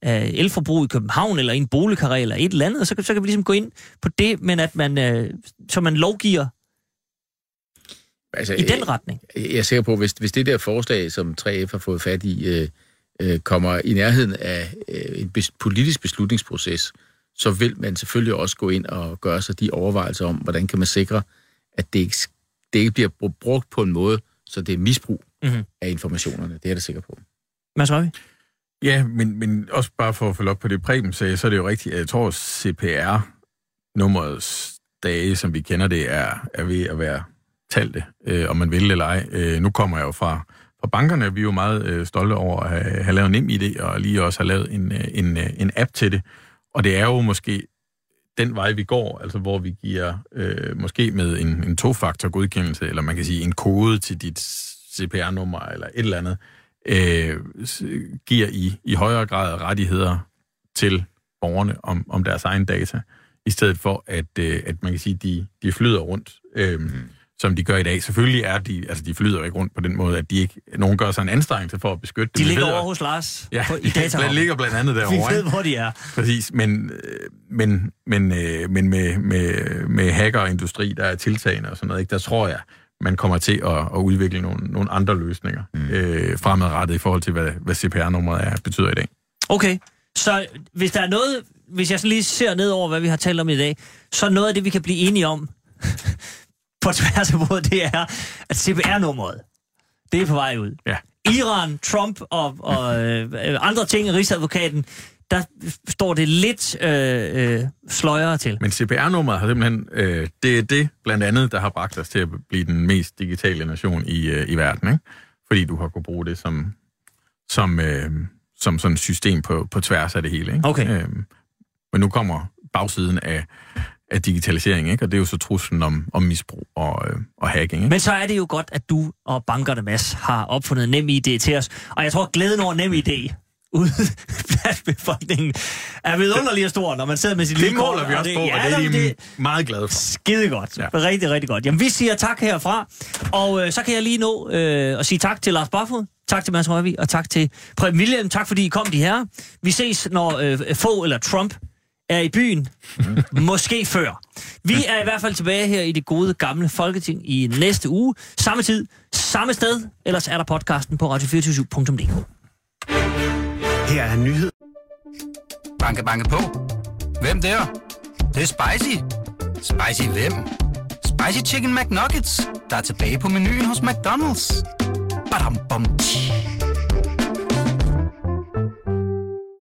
Speaker 1: af elforbrug i København, eller i en boligkarré, eller et eller andet, og så, kan- så kan vi ligesom gå ind på det, men at man, øh, så man lovgiver
Speaker 4: Altså,
Speaker 1: i den retning.
Speaker 4: Jeg er sikker på, hvis, hvis det der forslag, som 3F har fået fat i, øh, øh, kommer i nærheden af øh, en bes, politisk beslutningsproces, så vil man selvfølgelig også gå ind og gøre sig de overvejelser om, hvordan kan man sikre, at det ikke, det ikke bliver br- brugt på en måde, så det er misbrug
Speaker 1: Mhm.
Speaker 4: af informationerne. Det er jeg da sikker på.
Speaker 1: Mads Røvi?
Speaker 3: Ja, men, men også bare for at følge op på det, Preben sagde, så er det jo rigtigt, at jeg tror, CPR-nummerets dage, som vi kender det, er, er ved at være talte, øh, om man vil eller ej. Øh, nu kommer jeg jo fra, fra bankerne, vi er jo meget øh, stolte over at have, have lavet en nem idé, og lige også have lavet en, øh, en, øh, en app til det. Og det er jo måske den vej, vi går, altså hvor vi giver øh, måske med en, en tofaktor godkendelse, eller man kan sige en kode til dit CPR-nummer, eller et eller andet, øh, giver i, i højere grad rettigheder til borgerne om, om deres egen data, i stedet for, at, øh, at man kan sige, de, de flyder rundt, øh, mm som de gør i dag. Selvfølgelig er de, altså de flyder jo ikke rundt på den måde, at de ikke, nogen gør sig en anstrengelse for at beskytte
Speaker 1: De
Speaker 3: dem. Vi
Speaker 1: ligger
Speaker 3: ved
Speaker 1: over hos Lars <laughs>
Speaker 3: Ja,
Speaker 1: på, i data. <laughs>
Speaker 3: de ligger blandt andet
Speaker 1: Vi
Speaker 3: derovre.
Speaker 1: ved,
Speaker 3: ikke?
Speaker 1: hvor de er.
Speaker 3: Præcis, men, øh, men, men, øh, men med, med, med hackerindustri, der er tiltagende og sådan noget, ikke, der tror jeg, man kommer til at, at udvikle nogle, nogle andre løsninger mm. øh, fremadrettet i forhold til, hvad, hvad CPR-nummeret er, betyder i dag.
Speaker 1: Okay, så hvis der er noget, hvis jeg så lige ser ned over, hvad vi har talt om i dag, så er noget af det, vi kan blive enige om <laughs> på tværs af bordet, det er, at CPR-nummeret, det er på vej ud.
Speaker 3: Ja.
Speaker 1: Iran, Trump og, og øh, andre ting i Rigsadvokaten, der står det lidt øh, øh, sløjere til.
Speaker 3: Men CPR-nummeret har simpelthen, øh, det er det blandt andet, der har bragt os til at blive den mest digitale nation i, øh, i verden, ikke? Fordi du har kunnet bruge det som, som, øh, som sådan et system på, på tværs af det hele. Ikke?
Speaker 1: Okay.
Speaker 3: Øh, men nu kommer bagsiden af, af digitalisering, ikke? og det er jo så truslen om, om misbrug og, øh, og hacking. Ikke?
Speaker 1: Men så er det jo godt, at du og bankerne, Mads, har opfundet nem idé til os. Og jeg tror, glæden over nem idé ude <laughs> blandt befolkningen er vidunderlig stor, når man sidder med sit
Speaker 3: det
Speaker 1: lille kort,
Speaker 3: måler vi
Speaker 1: og
Speaker 3: også på, og det er de meget glade for.
Speaker 1: Skide godt.
Speaker 3: Ja.
Speaker 1: Rigtig, rigtig godt. Jamen, vi siger tak herfra. Og øh, så kan jeg lige nå øh, at sige tak til Lars Barfod, tak til Mads Røvig, og tak til Preben William. Tak fordi I kom, de her. Vi ses, når øh, få eller Trump er i byen. Måske før. Vi er i hvert fald tilbage her i det gode gamle Folketing i næste uge. Samme tid, samme sted. Ellers er der podcasten på radio247.dk.
Speaker 5: Her er nyhed.
Speaker 6: Banke, banke på. Hvem der? Det, det er spicy. Spicy hvem? Spicy Chicken McNuggets, der er tilbage på menuen hos McDonald's. Badum, bom, tji.